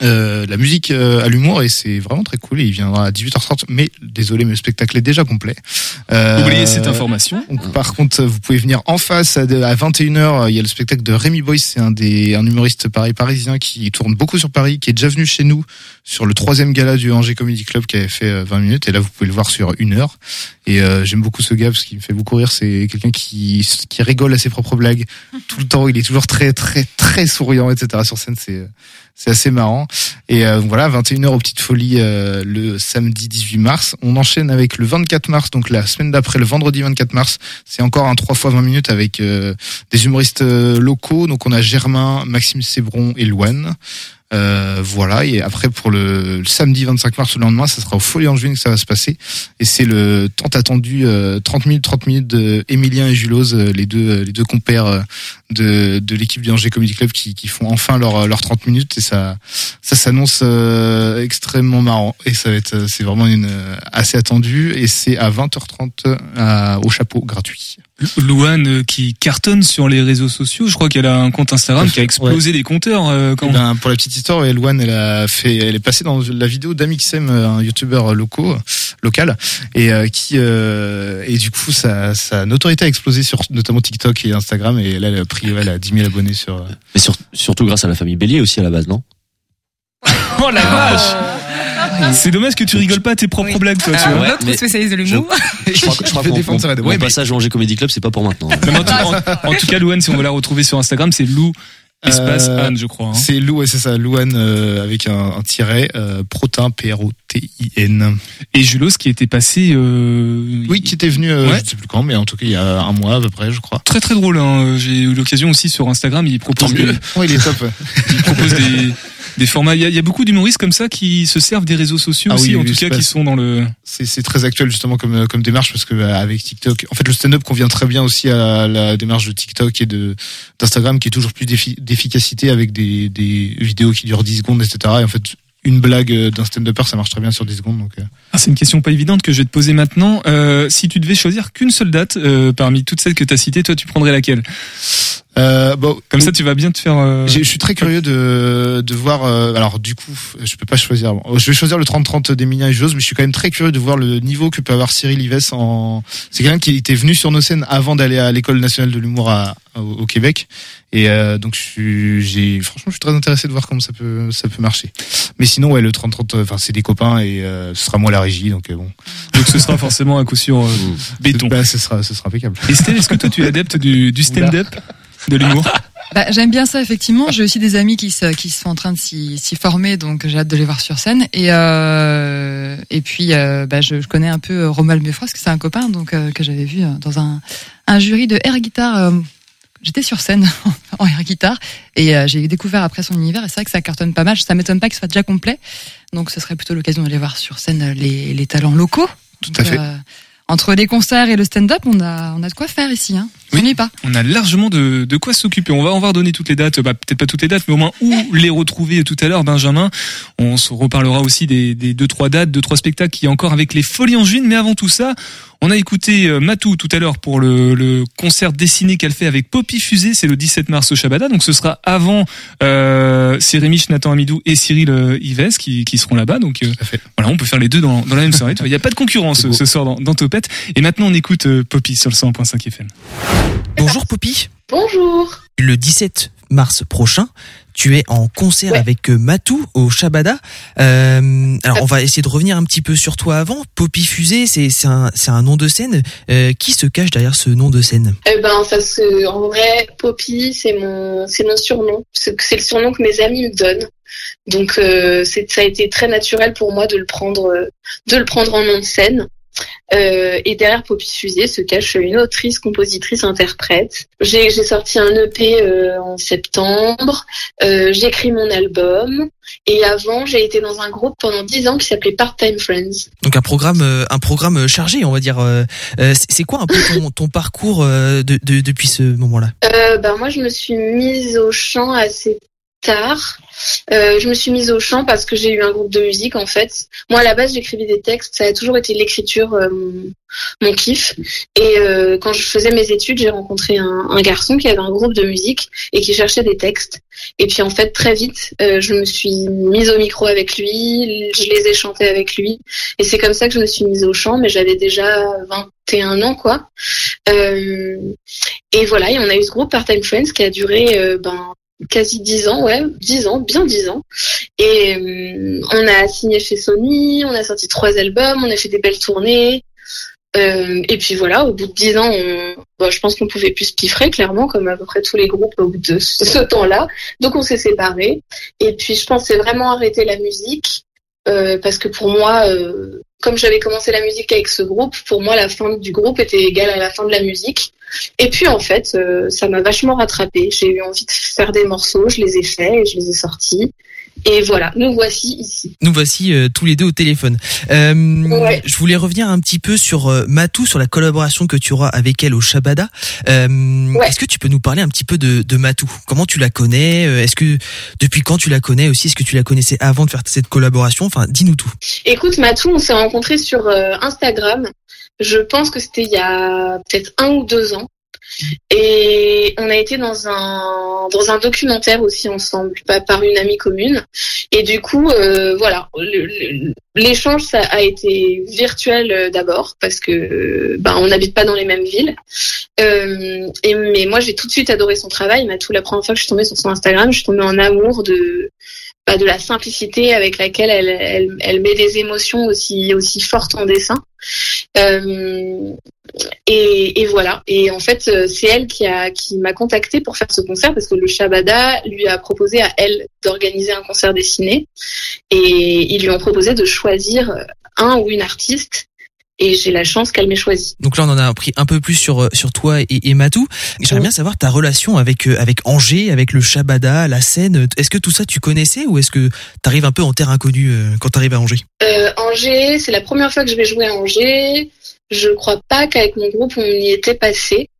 euh, la musique euh, à l'humour et c'est vraiment très cool. Et il viendra à 18h30. Mais désolé, mais le spectacle est déjà complet. Euh, Oubliez cette information. donc, par contre, vous pouvez venir en face à, de- à 21h. Il y a le spectacle de Rémi Boyce, c'est un des un humoriste pareil parisien qui tourne beaucoup sur Paris, qui est déjà venu chez nous sur le troisième gala du Angers Comedy Club qui avait fait euh, 20 minutes. Et là, vous pouvez le voir sur une heure. Et euh, j'aime beaucoup ce gars parce qu'il me fait beaucoup rire. C'est quelqu'un qui qui rigole à ses propres blagues (laughs) tout le temps. Il est toujours très très très souriant, etc. Sur scène, c'est c'est assez marrant. Et euh, voilà, 21h aux Petites Folies euh, le samedi 18 mars. On enchaîne avec le 24 mars, donc la semaine d'après, le vendredi 24 mars. C'est encore un 3 fois 20 minutes avec euh, des humoristes euh, locaux. Donc on a Germain, Maxime Sébron et Louane. Euh, voilà, et après pour le, samedi 25 mars, le lendemain, ça sera au Folie Angevine que ça va se passer. Et c'est le tant attendu euh, 30 minutes, 30 minutes de Emilien et Julose, euh, les deux, euh, les deux compères de, de l'équipe du Angers Comedy Club qui, qui font enfin leur, leur 30 minutes et ça, ça s'annonce euh, extrêmement marrant. Et ça va être, euh, c'est vraiment une, euh, assez attendu et c'est à 20h30 à- au chapeau gratuit. Louane euh, qui cartonne sur les réseaux sociaux. Je crois qu'elle a un compte Instagram qui a explosé les compteurs. euh, quand... Eh ben, pour la petite histoire, ouais, Elouane, elle a fait, elle est passée dans la vidéo d'Amixem, euh, un youtubeur locaux, local, et euh, qui, euh, et du coup, sa, sa notoriété a explosé sur notamment TikTok et Instagram, et là, elle a pris, ouais, elle a 10 000 abonnés sur. euh, Mais sur- surtout grâce à la famille Bélier aussi à la base, non Oh la vache C'est dommage que tu rigoles pas à tes propres blagues, toi. tu Euh, vois. L'autre spécialiste de l'humour. Je crois, que- je crois vais défendre mon- ça, ouais, mon mais- passage au Angers Comedy Club, c'est pas pour maintenant. Mais en, en- en tout cas, Louane, si on veut la retrouver sur Instagram, c'est Lou espace Euh, Anne, je crois. hein. C'est Lou, ouais, c'est ça, Louane euh, avec un, un tiret, euh, Protin, P-R-O-T-I-N. Et Julos qui était passé. euh, Oui, qui était venu, euh, Ouais. je ne sais plus quand, mais en tout cas, il y a un mois à peu près, je crois. Très très drôle. Hein. J'ai eu l'occasion aussi sur Instagram. Il propose, des. Ouais, il est top. (laughs) il propose des, des formats. Il y, a, il y a beaucoup d'humoristes comme ça qui se servent des réseaux sociaux Ah aussi, oui, en oui, tout cas, qui sont dans le. c'est très actuel justement comme comme démarche parce que euh, avec TikTok en fait le stand-up convient très bien aussi à la démarche de TikTok et de d'Instagram qui est toujours plus d'effi- d'efficacité avec des des vidéos qui durent 10 secondes etc et en fait une blague euh, d'un stand-upper ça marche très bien sur 10 secondes donc euh, Ah, c'est une question pas évidente que je vais te poser maintenant. Euh, si tu devais choisir qu'une seule date euh, parmi toutes celles que tu as citées, toi, tu prendrais laquelle? Euh, bon Comme ça, tu vas bien te faire. euh, Je suis très curieux de, de voir. euh, alors du coup, je peux pas choisir. Bon, Je vais choisir le 30-30 d'Emilien et Jose, mais je suis quand même très curieux de voir le niveau que peut avoir Cyril Ives en. C'est quelqu'un qui était venu sur nos scènes avant d'aller à l'école nationale de l'humour à- au, au Québec, et euh, donc je suis, j'ai franchement, je suis très intéressé de voir comment ça peut ça peut marcher. Mais sinon, ouais, le 30-30, euh, enfin c'est des copains et euh, ce sera moi la régie, donc euh, bon. Donc ce sera forcément un coup sûr euh, béton. Bah, ce sera ce sera impeccable. (laughs) Estelle, est-ce que toi, tu es adepte du, du stand-up, de l'humour? Bah, j'aime bien ça effectivement. J'ai aussi des amis qui se, qui sont en train de s'y s'y former, donc j'ai hâte de les voir sur scène. Et euh, et puis euh, bah, je, je connais un peu Romuald Beffroy, parce que c'est un copain donc euh, que j'avais vu dans un un jury de air guitare. J'étais sur scène (laughs) en air guitare et euh, j'ai découvert après son univers et c'est vrai que ça cartonne pas mal. Ça m'étonne pas qu'il soit déjà complet. Donc ce serait plutôt l'occasion d'aller voir sur scène euh, les, les talents locaux. Tout à fait. Euh, entre les concerts et le stand-up, on a on a de quoi faire ici. Hein. On n'y est pas. On a largement de, de quoi s'occuper. On va, on va redonner toutes les dates, bah, peut-être pas toutes les dates, mais au moins où les retrouver tout à l'heure, Benjamin. On se reparlera aussi des, des deux, trois dates, deux, trois spectacles qui encore avec les Folies en juin. Mais avant tout ça, on a écouté euh, Matou tout à l'heure pour le, le concert dessiné qu'elle fait avec Poppy Fusée. C'est le 17 mars au Shabada. Donc ce sera avant euh, Cérémiche, Nathan Amidou et Cyril euh, Ives qui, qui seront là-bas. Donc euh, voilà, on peut faire les deux dans, dans la même soirée. Tu vois, Il n'y a pas de concurrence ce soir dans, dans Topette. Et maintenant, on écoute euh, Poppy sur le 100.5 FM. Bonjour Poppy. Bonjour. Le 17 mars prochain, tu es en concert avec euh, Matou au Shabada. Euh, alors on va essayer de revenir un petit peu sur toi avant. Poppy Fusée, c'est c'est un nom de scène. Euh, qui se cache derrière ce nom de scène? Eh ben, ça se, en vrai, Poppy, c'est mon, c'est mon surnom. C'est le surnom que mes amis me donnent. Donc, euh, c'est, ça a été très naturel pour moi de le prendre, de le prendre en nom de scène. Euh, et derrière Poppy Fusée se cache une autrice, compositrice, interprète. J'ai, sorti un EP euh, en septembre. Euh, j'ai écrit mon album. Et avant, j'ai été dans un groupe pendant dix ans qui s'appelait Part-Time Friends. Donc un programme euh, un programme chargé, on va dire. C'est quoi un peu ton, ton parcours de, de- depuis ce moment-là? Ben moi, je me suis mise au chant assez tard. Euh, je me suis mise au chant parce que j'ai eu un groupe de musique en fait. Moi à la base j'écrivais des textes, ça a toujours été l'écriture euh, mon, kiff. Et euh, quand je faisais mes études, j'ai rencontré un, un garçon qui avait un groupe de musique et qui cherchait des textes. Et puis en fait très vite, euh, je me suis mise au micro avec lui, je les ai chantés avec lui. Et c'est comme ça que je me suis mise au chant, mais j'avais déjà 21 ans quoi. Euh, et voilà, et on a eu ce groupe Part-Time Friends qui a duré euh, ben quasi 10 ans, ouais, 10 ans, bien 10 ans. Et euh, on a signé chez Sony, on a sorti trois albums, on a fait des belles tournées. Euh, et puis voilà, au bout de 10 ans, on, bon, je pense qu'on pouvait plus se piffrer, clairement, comme à peu près tous les groupes au bout de ce, temps-là. Donc on s'est séparés. Et puis je c'est vraiment arrêter la musique. euh, parce que pour moi, euh, comme j'avais commencé la musique avec ce groupe, pour moi la fin du groupe était égale à la fin de la musique. Et puis en fait, euh, ça m'a vachement rattrapé. J'ai eu envie de faire des morceaux, je les ai faits et je les ai sortis. Et voilà, nous voici ici. Nous voici euh, tous les deux au téléphone. Euh, Je voulais revenir un petit peu sur euh, Matou, sur la collaboration que tu auras avec elle au Shabada. Euh, Est-ce que tu peux nous parler un petit peu de, de Matou? Comment tu la connais? Euh, Est-ce que depuis quand tu la connais aussi? Est-ce que tu la connaissais avant de faire cette collaboration? Enfin, dis-nous tout. Écoute, Matou, on s'est rencontrés sur euh, Instagram. Je pense que c'était il y a peut-être un ou deux ans. Et on a été dans un dans un documentaire aussi ensemble, par une amie commune. Et du coup, euh, voilà, l'échange ça a été virtuel euh, d'abord parce que euh, ben on n'habite pas dans les mêmes villes. Et mais moi j'ai tout de suite adoré son travail. Matou, la première fois que je suis tombée sur son Instagram, je suis tombée en amour de de la simplicité avec laquelle elle, met des émotions aussi fortes en dessin. Euh, et, voilà. Et en fait, euh, c'est elle qui qui m'a contactée pour faire ce concert parce que le Shabada lui a proposé à elle d'organiser un concert dessiné et ils lui ont proposé de choisir un ou une artiste. Et j'ai la chance qu'elle m'ait choisi. Donc là, on en a appris un peu plus sur euh, sur toi et, et Matou. J'aimerais bien savoir ta relation avec euh, avec Angers, avec le Shabada, la scène. Est-ce que tout ça tu connaissais ou est-ce que t'arrives un peu en terre inconnue euh, quand t'arrives à Angers? Euh, Angers, c'est la première fois que je vais jouer à Angers. Je crois pas qu'avec mon groupe on y était passé.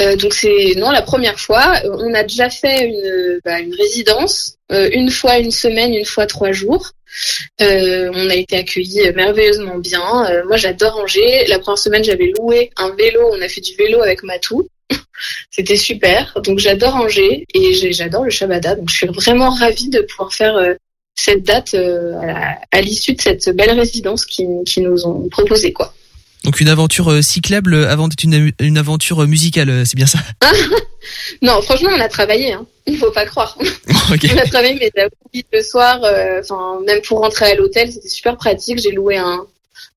Euh, donc c'est non la première fois. On a déjà fait une, bah, une résidence, euh, une fois une semaine, une fois trois jours. Euh, on a été accueillis merveilleusement bien. Euh, moi j'adore Angers. La première semaine j'avais loué un vélo. On a fait du vélo avec Matou. (laughs) C'était super. Donc j'adore Angers et j'adore le Shabada. Donc je suis vraiment ravie de pouvoir faire euh, cette date à l'issue de cette belle résidence qui, qui nous ont proposé quoi. Donc une aventure euh, cyclable avant d'être une, une aventure musicale, euh, c'est bien ça? (laughs) Non, franchement, on a travaillé. Hein. Il faut pas croire. (laughs) On a travaillé, mais le soir, euh, enfin même pour rentrer à l'hôtel, c'était super pratique. J'ai loué un,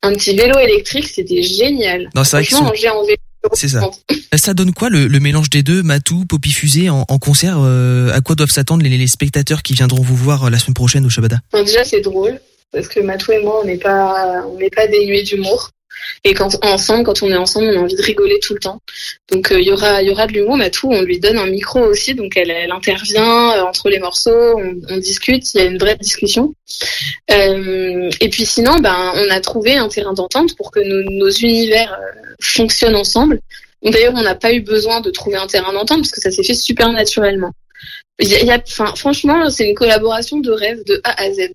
un petit vélo électrique, c'était génial. Non, c'est vrai qu'ils sont-. C'est ça. (laughs) Ça donne quoi le, le mélange des deux, Matou, Poppy Fusée en, en concert euh, À quoi doivent s'attendre les, les spectateurs qui viendront vous voir la semaine prochaine au Shabada? Déjà, c'est drôle parce que Matou et moi, on n'est pas, on n'est pas dénués d'humour. Et quand ensemble, quand on est ensemble, on a envie de rigoler tout le temps. Donc euh, il y aura, il y aura de l'humour. Matou, on lui donne un micro aussi, donc elle, elle intervient euh, entre les morceaux, on, on discute, il y a une vraie discussion. Euh, et puis sinon, ben, on a trouvé un terrain d'entente pour que nos, nos univers euh, fonctionnent ensemble. D'ailleurs, on n'a pas eu besoin de trouver un terrain d'entente parce que ça s'est fait super naturellement. Y a, y a- enfin, franchement, c'est une collaboration de rêve de A à Z.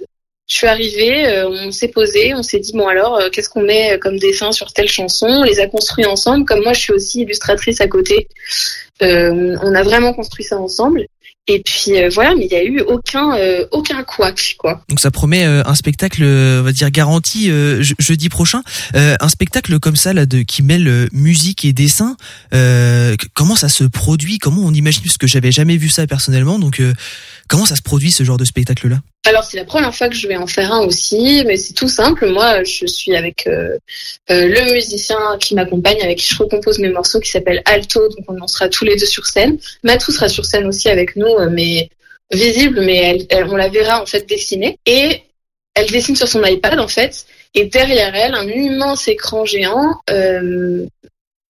Je suis arrivée, euh, on s'est posé, on s'est dit bon alors euh, qu'est-ce qu'on met comme dessin sur telle chanson, on les a construits ensemble. Comme moi je suis aussi illustratrice à côté, euh, on a vraiment construit ça ensemble. Et puis euh, voilà, mais il y a eu aucun euh, aucun couac quoi. Donc ça promet euh, un spectacle, euh, on va dire garanti je- jeudi prochain. Un spectacle comme ça là de qui mêle musique et dessin. Comment ça se produit? Comment on imagine? Parce que j'avais jamais vu ça personnellement. Donc comment ça se produit ce genre de spectacle là Alors c'est la première fois que je vais en faire un aussi, mais c'est tout simple. Moi, je suis avec euh, euh, le musicien qui m'accompagne, avec qui je recompose mes morceaux, qui s'appelle Alto. Donc on en sera tous les deux sur scène. Matou sera sur scène aussi avec nous, euh, mais visible, mais on la verra en fait dessiner. Et elle dessine sur son iPad en fait. Et derrière elle, un immense écran géant.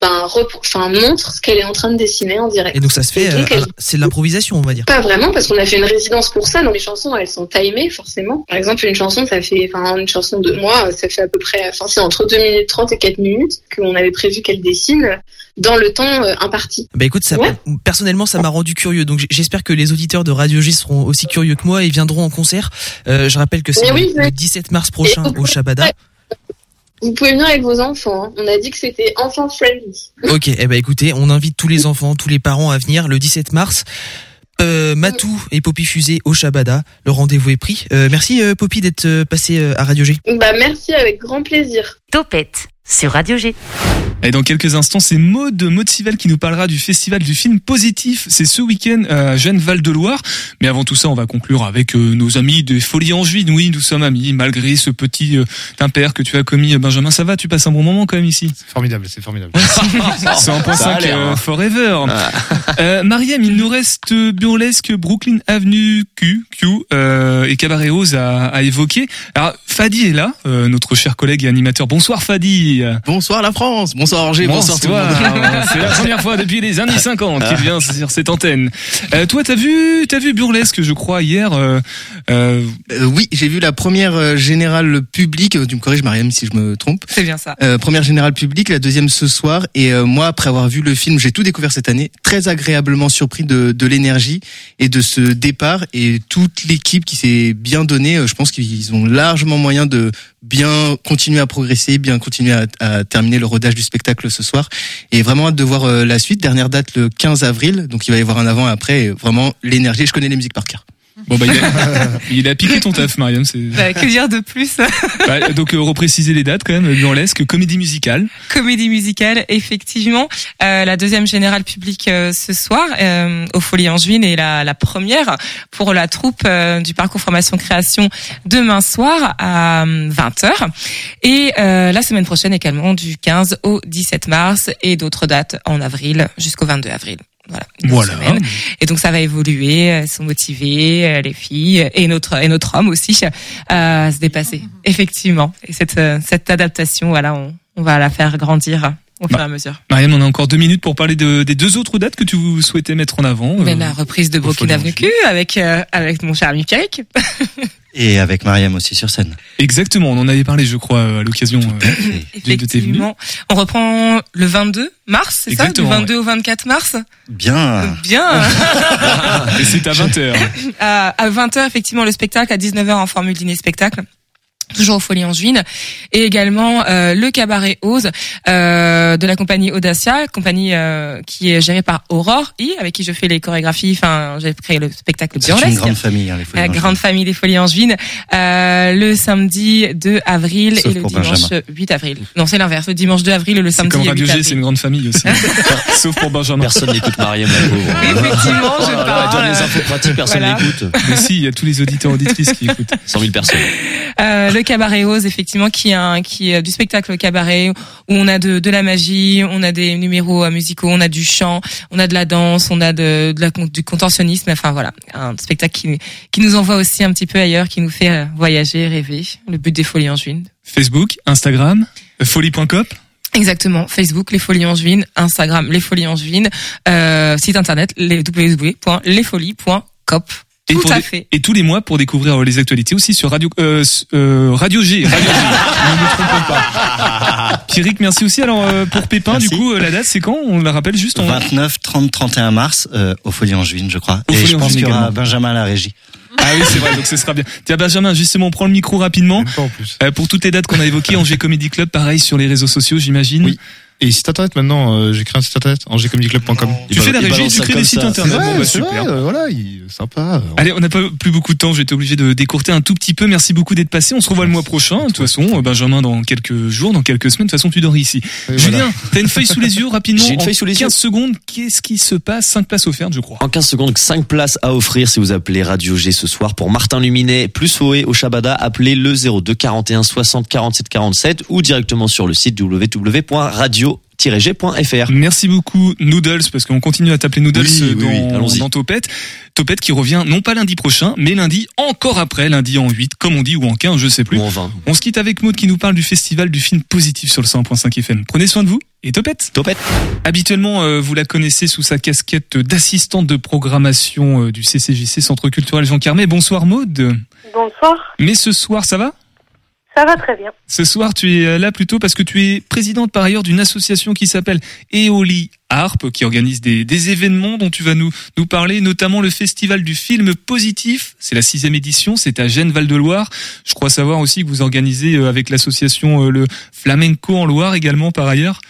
Ben, enfin, montre ce qu'elle est en train de dessiner en direct. Et donc ça se fait, euh, c'est de l'improvisation, on va dire. Pas vraiment, parce qu'on a fait une résidence pour ça. Donc les chansons, elles sont timées, forcément. Par exemple, une chanson, ça fait, enfin, une chanson de moi, ça fait à peu près, enfin, c'est entre 2 minutes 30 et 4 minutes qu'on avait prévu qu'elle dessine dans le temps euh, imparti. Bah écoute, ça, personnellement, ça m'a rendu curieux. Donc j'espère que les auditeurs de Radio G seront aussi curieux que moi et viendront en concert. Euh, je rappelle que c'est oui, le oui. 17 mars prochain au Shabada. Vous pouvez venir avec vos enfants. hein. On a dit que c'était enfant friendly. (laughs) Ok, eh ben écoutez, on invite tous les enfants, tous les parents à venir le 17 mars. Euh, Matou et Poppy Fusée au Shabada. Le rendez-vous est pris. Euh, merci euh, Poppy d'être euh, passé euh, à Radio G. Bah, merci, avec grand plaisir. Topette sur Radio G. Et dans quelques instants, c'est Maud, Maud Sival qui nous parlera du festival du film positif. C'est ce week-end à Jeanne Val de Loire. Mais avant tout ça, on va conclure avec euh, nos amis des Folies Angevines. Oui, nous sommes amis, malgré ce petit euh, impair que tu as commis. euh, Benjamin, ça va Tu passes un bon moment quand même ici? Formidable, c'est formidable. (laughs) C'est en point Ça a 5 l'air, euh, hein. forever. (laughs) Euh, Mariam, il nous reste Burlesque, Brooklyn Avenue Q, Q euh, et Cabaret Rose à, à évoquer. Alors, Fadi est là, euh, notre cher collègue et animateur. Bonsoir Fadi. Bonsoir la France, bonsoir Angers, bonsoir, tout le monde. C'est la première fois depuis les années 50 qu'il vient sur cette antenne. Euh, toi, t'as vu, t'as vu Burlesque, je crois, hier. euh, euh, Euh, oui, j'ai vu la première euh, générale publique, euh, tu me corriges Mariam si je me trompe. C'est bien ça. Euh, première générale publique, la deuxième ce soir. Et euh, moi, après avoir vu le film, j'ai tout découvert cette année, très agréablement surpris de, de l'énergie et de ce départ et toute l'équipe qui s'est bien donnée. euh, Je pense qu'ils ont largement moyen de bien continuer à progresser, bien continuer à, à terminer le rodage du spectacle ce soir. Et vraiment hâte de voir euh, la suite. Dernière date le 15 avril, donc il va y avoir un avant et après. Et vraiment l'énergie. Je connais les musiques par cœur. Bon bah il a, (laughs) il a piqué ton taf, Mariam. C'est Bah, que dire de plus? Bah, donc euh, repréciser les dates quand même. Burlesque, comédie musicale. Comédie musicale, effectivement. Euh, la deuxième générale publique euh, ce soir euh, au Folie Angevine et la, la première pour la troupe euh, du parcours formation création demain soir à 20h. Et euh, la semaine prochaine également du 15 au 17 mars et d'autres dates en avril jusqu'au 22 avril. Voilà. une Voilà. semaine. Et donc ça va évoluer, elles sont motivées, euh, les filles et notre et notre homme aussi euh, à se dépasser. Effectivement. Et cette euh, cette adaptation, voilà, on, on va la faire grandir au fur et à mesure. Mariam, on a encore deux minutes pour parler de, des deux autres dates que tu souhaitais mettre en avant. Euh, la reprise de Folie Avenue Q avec euh, avec mon cher ami Pierrick. (laughs) Et avec Mariam aussi sur scène. Exactement, on en avait parlé, je crois, à l'occasion euh, de de tes venues. Effectivement. On reprend le 22 mars, c'est ça? Du Exactement, 22 au 24 mars? Bien. Bien. (laughs) Et c'est à 20h. (laughs) à, à 20h effectivement le spectacle, à 19h en formule dîner spectacle. Toujours au Folie Angevine et également euh, le cabaret Ose euh, de la compagnie Audacia, compagnie euh, qui est gérée par Aurore I, avec qui je fais les chorégraphies. Enfin, j'ai créé le spectacle C'est une burlesque. grande famille, hein, les Folies La Angevines. grande famille des Folies Angevines, euh, le samedi 2 avril Sauf et le dimanche Benjamin. 8 avril. Non, c'est l'inverse, le dimanche 2 avril et le samedi comme 8 Radio G, avril. c'est une grande famille aussi. (laughs) (laughs) Sauf pour Benjamin. Personne n'écoute Mariam. Effectivement, je Oh parle. donne les infos pratiques, personne Voilà. n'écoute. Mais si, il y a tous les auditeurs auditrices qui écoutent. 100 000 personnes. Le cabaret Ose, effectivement, qui est, un, qui est du spectacle cabaret où on a de, de la magie, on a des numéros euh, musicaux, on a du chant, on a de la danse, on a de, de la, du contorsionnisme. Enfin voilà, un spectacle qui, qui nous envoie aussi un petit peu ailleurs, qui nous fait euh, voyager, rêver. Le but des Folies Angevines. Facebook, Instagram, folie.com. Exactement, Facebook, Les Folies Angevines, Instagram, Les Folies Angevines, euh, site internet, les www.lesfolies.cop. Et, Tout pour à des- fait. et tous les mois pour découvrir les actualités aussi sur Radio euh, euh, Radio G. Radio G. (laughs) ne me trompons pas. Pierrick, merci aussi. Alors euh, pour Pépin, du coup, euh, la date c'est quand? On la rappelle juste. On... 29, 30, 31 mars euh, au Folie Angevine, je crois. Au Et Folies je pense qu'il y aura également. Benjamin à la régie. Ah oui, c'est vrai, donc ce sera bien. Tiens, Benjamin, justement, prends le micro rapidement. Euh, pour toutes les dates qu'on a évoquées, Angers Comedy Club, pareil sur les réseaux sociaux, j'imagine. Oui. Et site internet maintenant, euh, j'ai créé un site internet, angécomedyclub.com. Tu fais la régie, tu crées des sites internet. Ouais, Bon, bah, super. vrai, euh, voilà, il, sympa. Allez, on n'a pas plus beaucoup de temps, j'ai été obligé de décourter un tout petit peu. Merci beaucoup d'être passé. On se revoit le mois prochain. De toute façon, euh, Benjamin, dans quelques jours, dans quelques semaines. De toute façon, tu dors ici. Julien, t'as une feuille sous les yeux rapidement. J'ai une feuille sous les 15 yeux. secondes, qu'est-ce qui se passe? 5 places offertes, je crois. En 15 secondes, 5 places à offrir si vous appelez Radio G ce soir pour Martin Luminet plus OE au Shabada. Appelez le 02 41 60 47 47 ou directement sur le site www.radio Merci beaucoup Noodles parce qu'on continue à t'appeler Noodles Oui, euh, oui, oui, dans, dans Topette. Topette qui revient non pas lundi prochain, mais lundi encore après, lundi en 8, comme on dit, ou en 15, je sais plus. En 20. On se quitte avec Maud qui nous parle du festival du film positif sur le 100.5 FM. Prenez soin de vous et Topette. Topette. Habituellement, euh, vous la connaissez sous sa casquette d'assistante de programmation euh, du CCJC Centre Culturel Jean Carmet. Bonsoir Maud. Bonsoir, Mais ce soir, ça va ça va très bien. Ce soir, tu es euh, là plutôt parce que tu es présidente par ailleurs d'une association qui s'appelle Eoli Harp, qui organise des, des événements dont tu vas nous, nous parler, notamment le festival du film positif. C'est la sixième édition, c'est à Gênes Val-de-Loire. Je crois savoir aussi que vous organisez euh, avec l'association euh, le Flamenco en Loire également par ailleurs.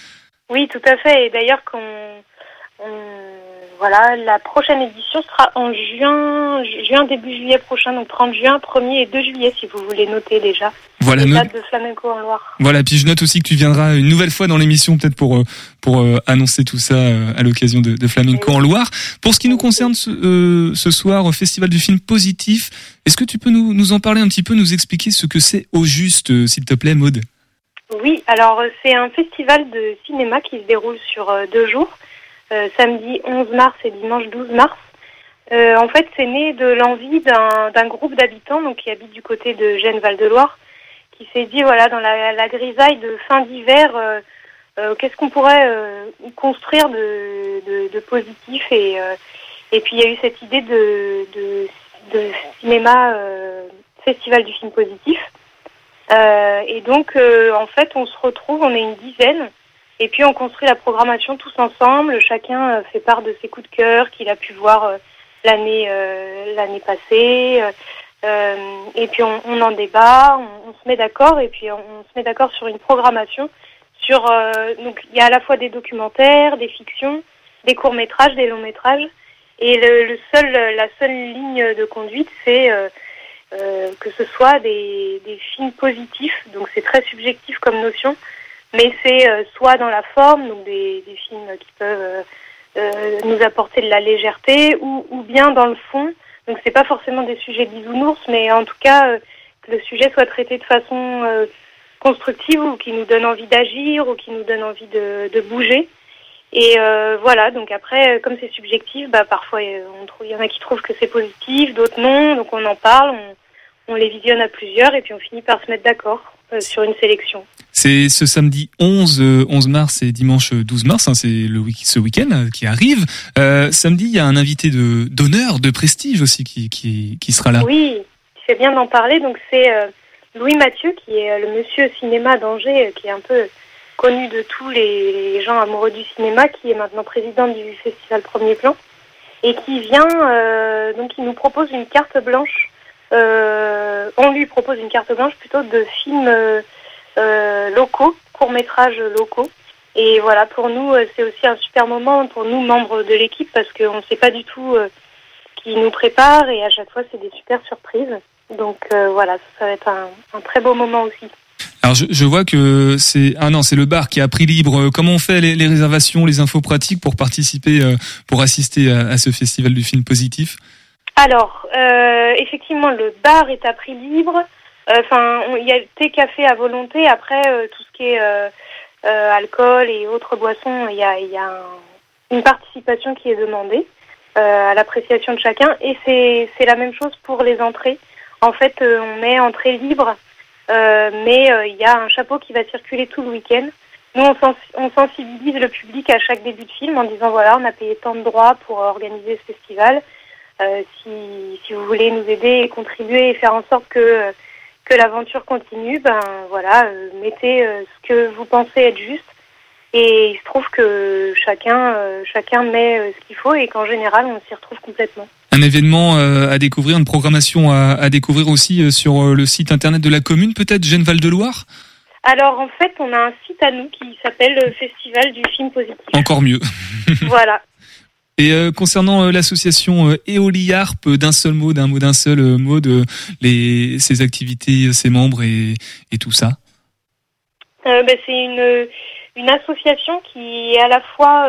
Oui, tout à fait. Et d'ailleurs, qu'on, on- voilà, la prochaine édition sera en juin, ju- juin début juillet prochain, donc 30 juin, 1er et 2 juillet, si vous voulez noter déjà. Voilà, dates de flamenco en Loire. Voilà, puis je note aussi que tu viendras une nouvelle fois dans l'émission peut-être pour euh, pour euh, annoncer tout ça euh, à l'occasion de, de Flamenco en Loire. Pour ce qui nous concerne ce, euh, ce soir au Festival du film positif, est-ce que tu peux nous, nous en parler un petit peu, nous expliquer ce que c'est au juste, s'il te plaît, Maude? Oui, alors c'est un festival de cinéma qui se déroule sur deux jours, samedi 11 mars et dimanche 12 mars. Euh, en fait, c'est né de l'envie d'un groupe d'habitants donc qui habitent du côté de Gênes-Val-de-Loire, qui s'est dit voilà dans la, grisaille de fin d'hiver, euh, euh, qu'est-ce qu'on pourrait euh, construire de, positif? Et euh, et puis il y a eu cette idée de cinéma euh, festival du film positif. Euh, et donc, euh, en fait, on se retrouve, on est une dizaine, et puis on construit la programmation tous ensemble. Chacun euh, fait part de ses coups de cœur qu'il a pu voir euh, l'année euh, l'année passée. et puis on, on en débat, on, on se met d'accord, et puis on, se met d'accord sur une programmation. Sur donc il y a à la fois des documentaires, des fictions, des courts métrages, des longs métrages. Et le, le seul, la seule ligne de conduite, c'est euh, que ce soit des, des films positifs, donc c'est très subjectif comme notion, mais c'est euh, soit dans la forme, donc des, des films qui peuvent euh, euh, nous apporter de la légèreté, ou, ou bien dans le fond, donc c'est pas forcément des sujets bisounours, mais en tout cas euh, que le sujet soit traité de façon euh, constructive ou qui nous donne envie d'agir ou qui nous donne envie de, de bouger. Et euh, voilà, donc après, comme c'est subjectif, bah parfois on trouve, il y en a qui trouvent que c'est positif, d'autres non, donc on en parle, on, on les visionne à plusieurs et puis on finit par se mettre d'accord sur une sélection. C'est ce samedi 11, euh, 11 mars et dimanche 12 mars, hein, c'est le week ce week-end euh, qui arrive. Euh, samedi, il y a un invité d'honneur, de prestige aussi qui, qui, qui sera là. Oui, c'est bien d'en parler. Donc c'est euh, Louis Mathieu qui est euh, le monsieur cinéma d'Angers, euh, qui est un peu connu de tous les, gens amoureux du cinéma, qui est maintenant président du festival Premier Plan et qui vient euh, donc il nous propose une carte blanche. Euh, on lui propose une carte blanche plutôt de films euh, euh, locaux, courts métrages locaux. Et voilà, pour nous, euh, c'est aussi un super moment pour nous, membres de l'équipe, parce qu'on ne sait pas du tout euh, qui nous prépare et à chaque fois, c'est des super surprises. Donc euh, voilà, ça va être un, un très beau moment aussi. Alors je, je vois que c'est ah non c'est le bar qui a prix libre. Euh, Comment on fait les, les réservations, les infos pratiques pour participer, euh, pour assister à, à ce festival du film positif? Alors, euh, effectivement, le bar est à prix libre. Enfin, il y a thé, café à volonté. Après, euh, tout ce qui est euh, euh, alcool et autres boissons, il y a, une participation qui est demandée à l'appréciation de chacun. Et c'est la même chose pour les entrées. En fait, on met entrée libre, mais il y a un chapeau qui va circuler tout le week-end. Nous, on, sens- on sensibilise le public à chaque début de film en disant voilà, on a payé tant de droits pour organiser ce festival. Si, si vous voulez nous aider et contribuer et faire en sorte que, que l'aventure continue, ben voilà, euh, mettez euh, ce que vous pensez être juste. Et il se trouve que chacun, euh, chacun met ce qu'il faut et qu'en général, on s'y retrouve complètement. Un événement à découvrir, une programmation à, à découvrir aussi sur le site internet de la commune, peut-être Gênes Val de Loire. Alors en fait, on a un site à nous qui s'appelle le Festival du film positif. Encore mieux. voilà. (laughs) Et euh, concernant euh, l'association euh, Eoliarp, d'un seul mot, d'un mot, d'un seul mot de les ses activités, ses membres et, tout ça. Ben, c'est une, association qui est à la fois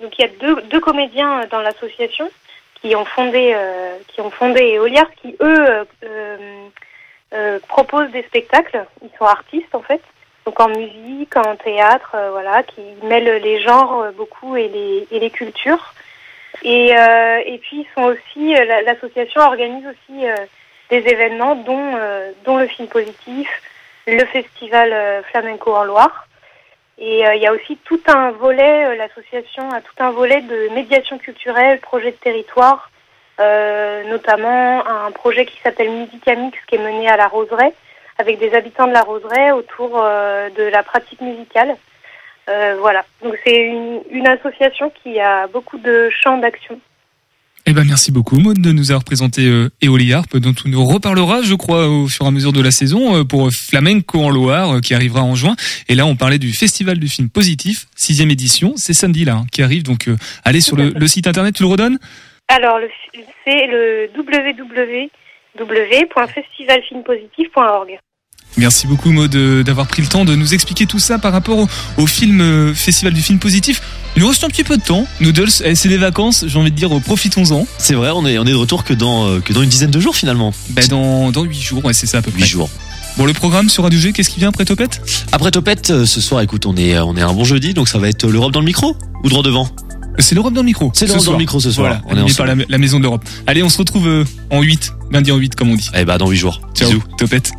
donc il y a deux, comédiens dans l'association qui ont fondé qui ont fondé Eoliar qui eux proposent des spectacles ils sont artistes en fait donc en musique, en théâtre, euh, voilà, qui mêle les genres euh, beaucoup et les, et les cultures. Et, euh, et puis ils sont aussi, euh, la- l'association organise aussi euh, des événements dont, dont le film positif, le festival flamenco en Loire. Et il y a aussi tout un volet, l'association a tout un volet de médiation culturelle, projet de territoire, notamment un projet qui s'appelle Musicamix qui est mené à la Roseraie, avec des habitants de la Roseraie autour euh, de la pratique musicale. Euh, voilà, donc c'est une, une association qui a beaucoup de champs d'action. Eh ben merci beaucoup Maud de nous avoir présenté euh, Eoliarp dont on nous reparlera je crois au fur et à mesure de la saison pour Flamenco en Loire qui arrivera en juin et là on parlait du festival du film positif sixième édition c'est samedi là hein, qui arrive donc euh, allez sur le, le site internet tu le redonnes? Alors, c'est le www.festivalfilmpositif.org. Merci beaucoup Maud d'avoir pris le temps de nous expliquer tout ça par rapport au, au film euh, festival du film positif. Il nous reste un petit peu de temps Noodles. Eh, c'est des vacances j'ai envie de dire euh, profitons-en. C'est vrai, on est, on est de retour que dans, euh, que dans une dizaine de jours finalement. ben, dans, dans 8 jours ouais c'est ça à peu près. 8 jours. bon le programme sur Radio G qu'est-ce qui vient après Topette? Après Topette, ce soir, écoute, on est, on est un bon jeudi, donc ça va être l'Europe dans le micro ou droit devant? C'est l'Europe dans le micro. C'est ce l'Europe dans le micro ce soir. Voilà, on est par la, la Maison de l'Europe. Allez, on se retrouve euh, en 8, lundi en 8 comme on dit. Eh bah dans 8 jours. Ciao, Bisous. topette.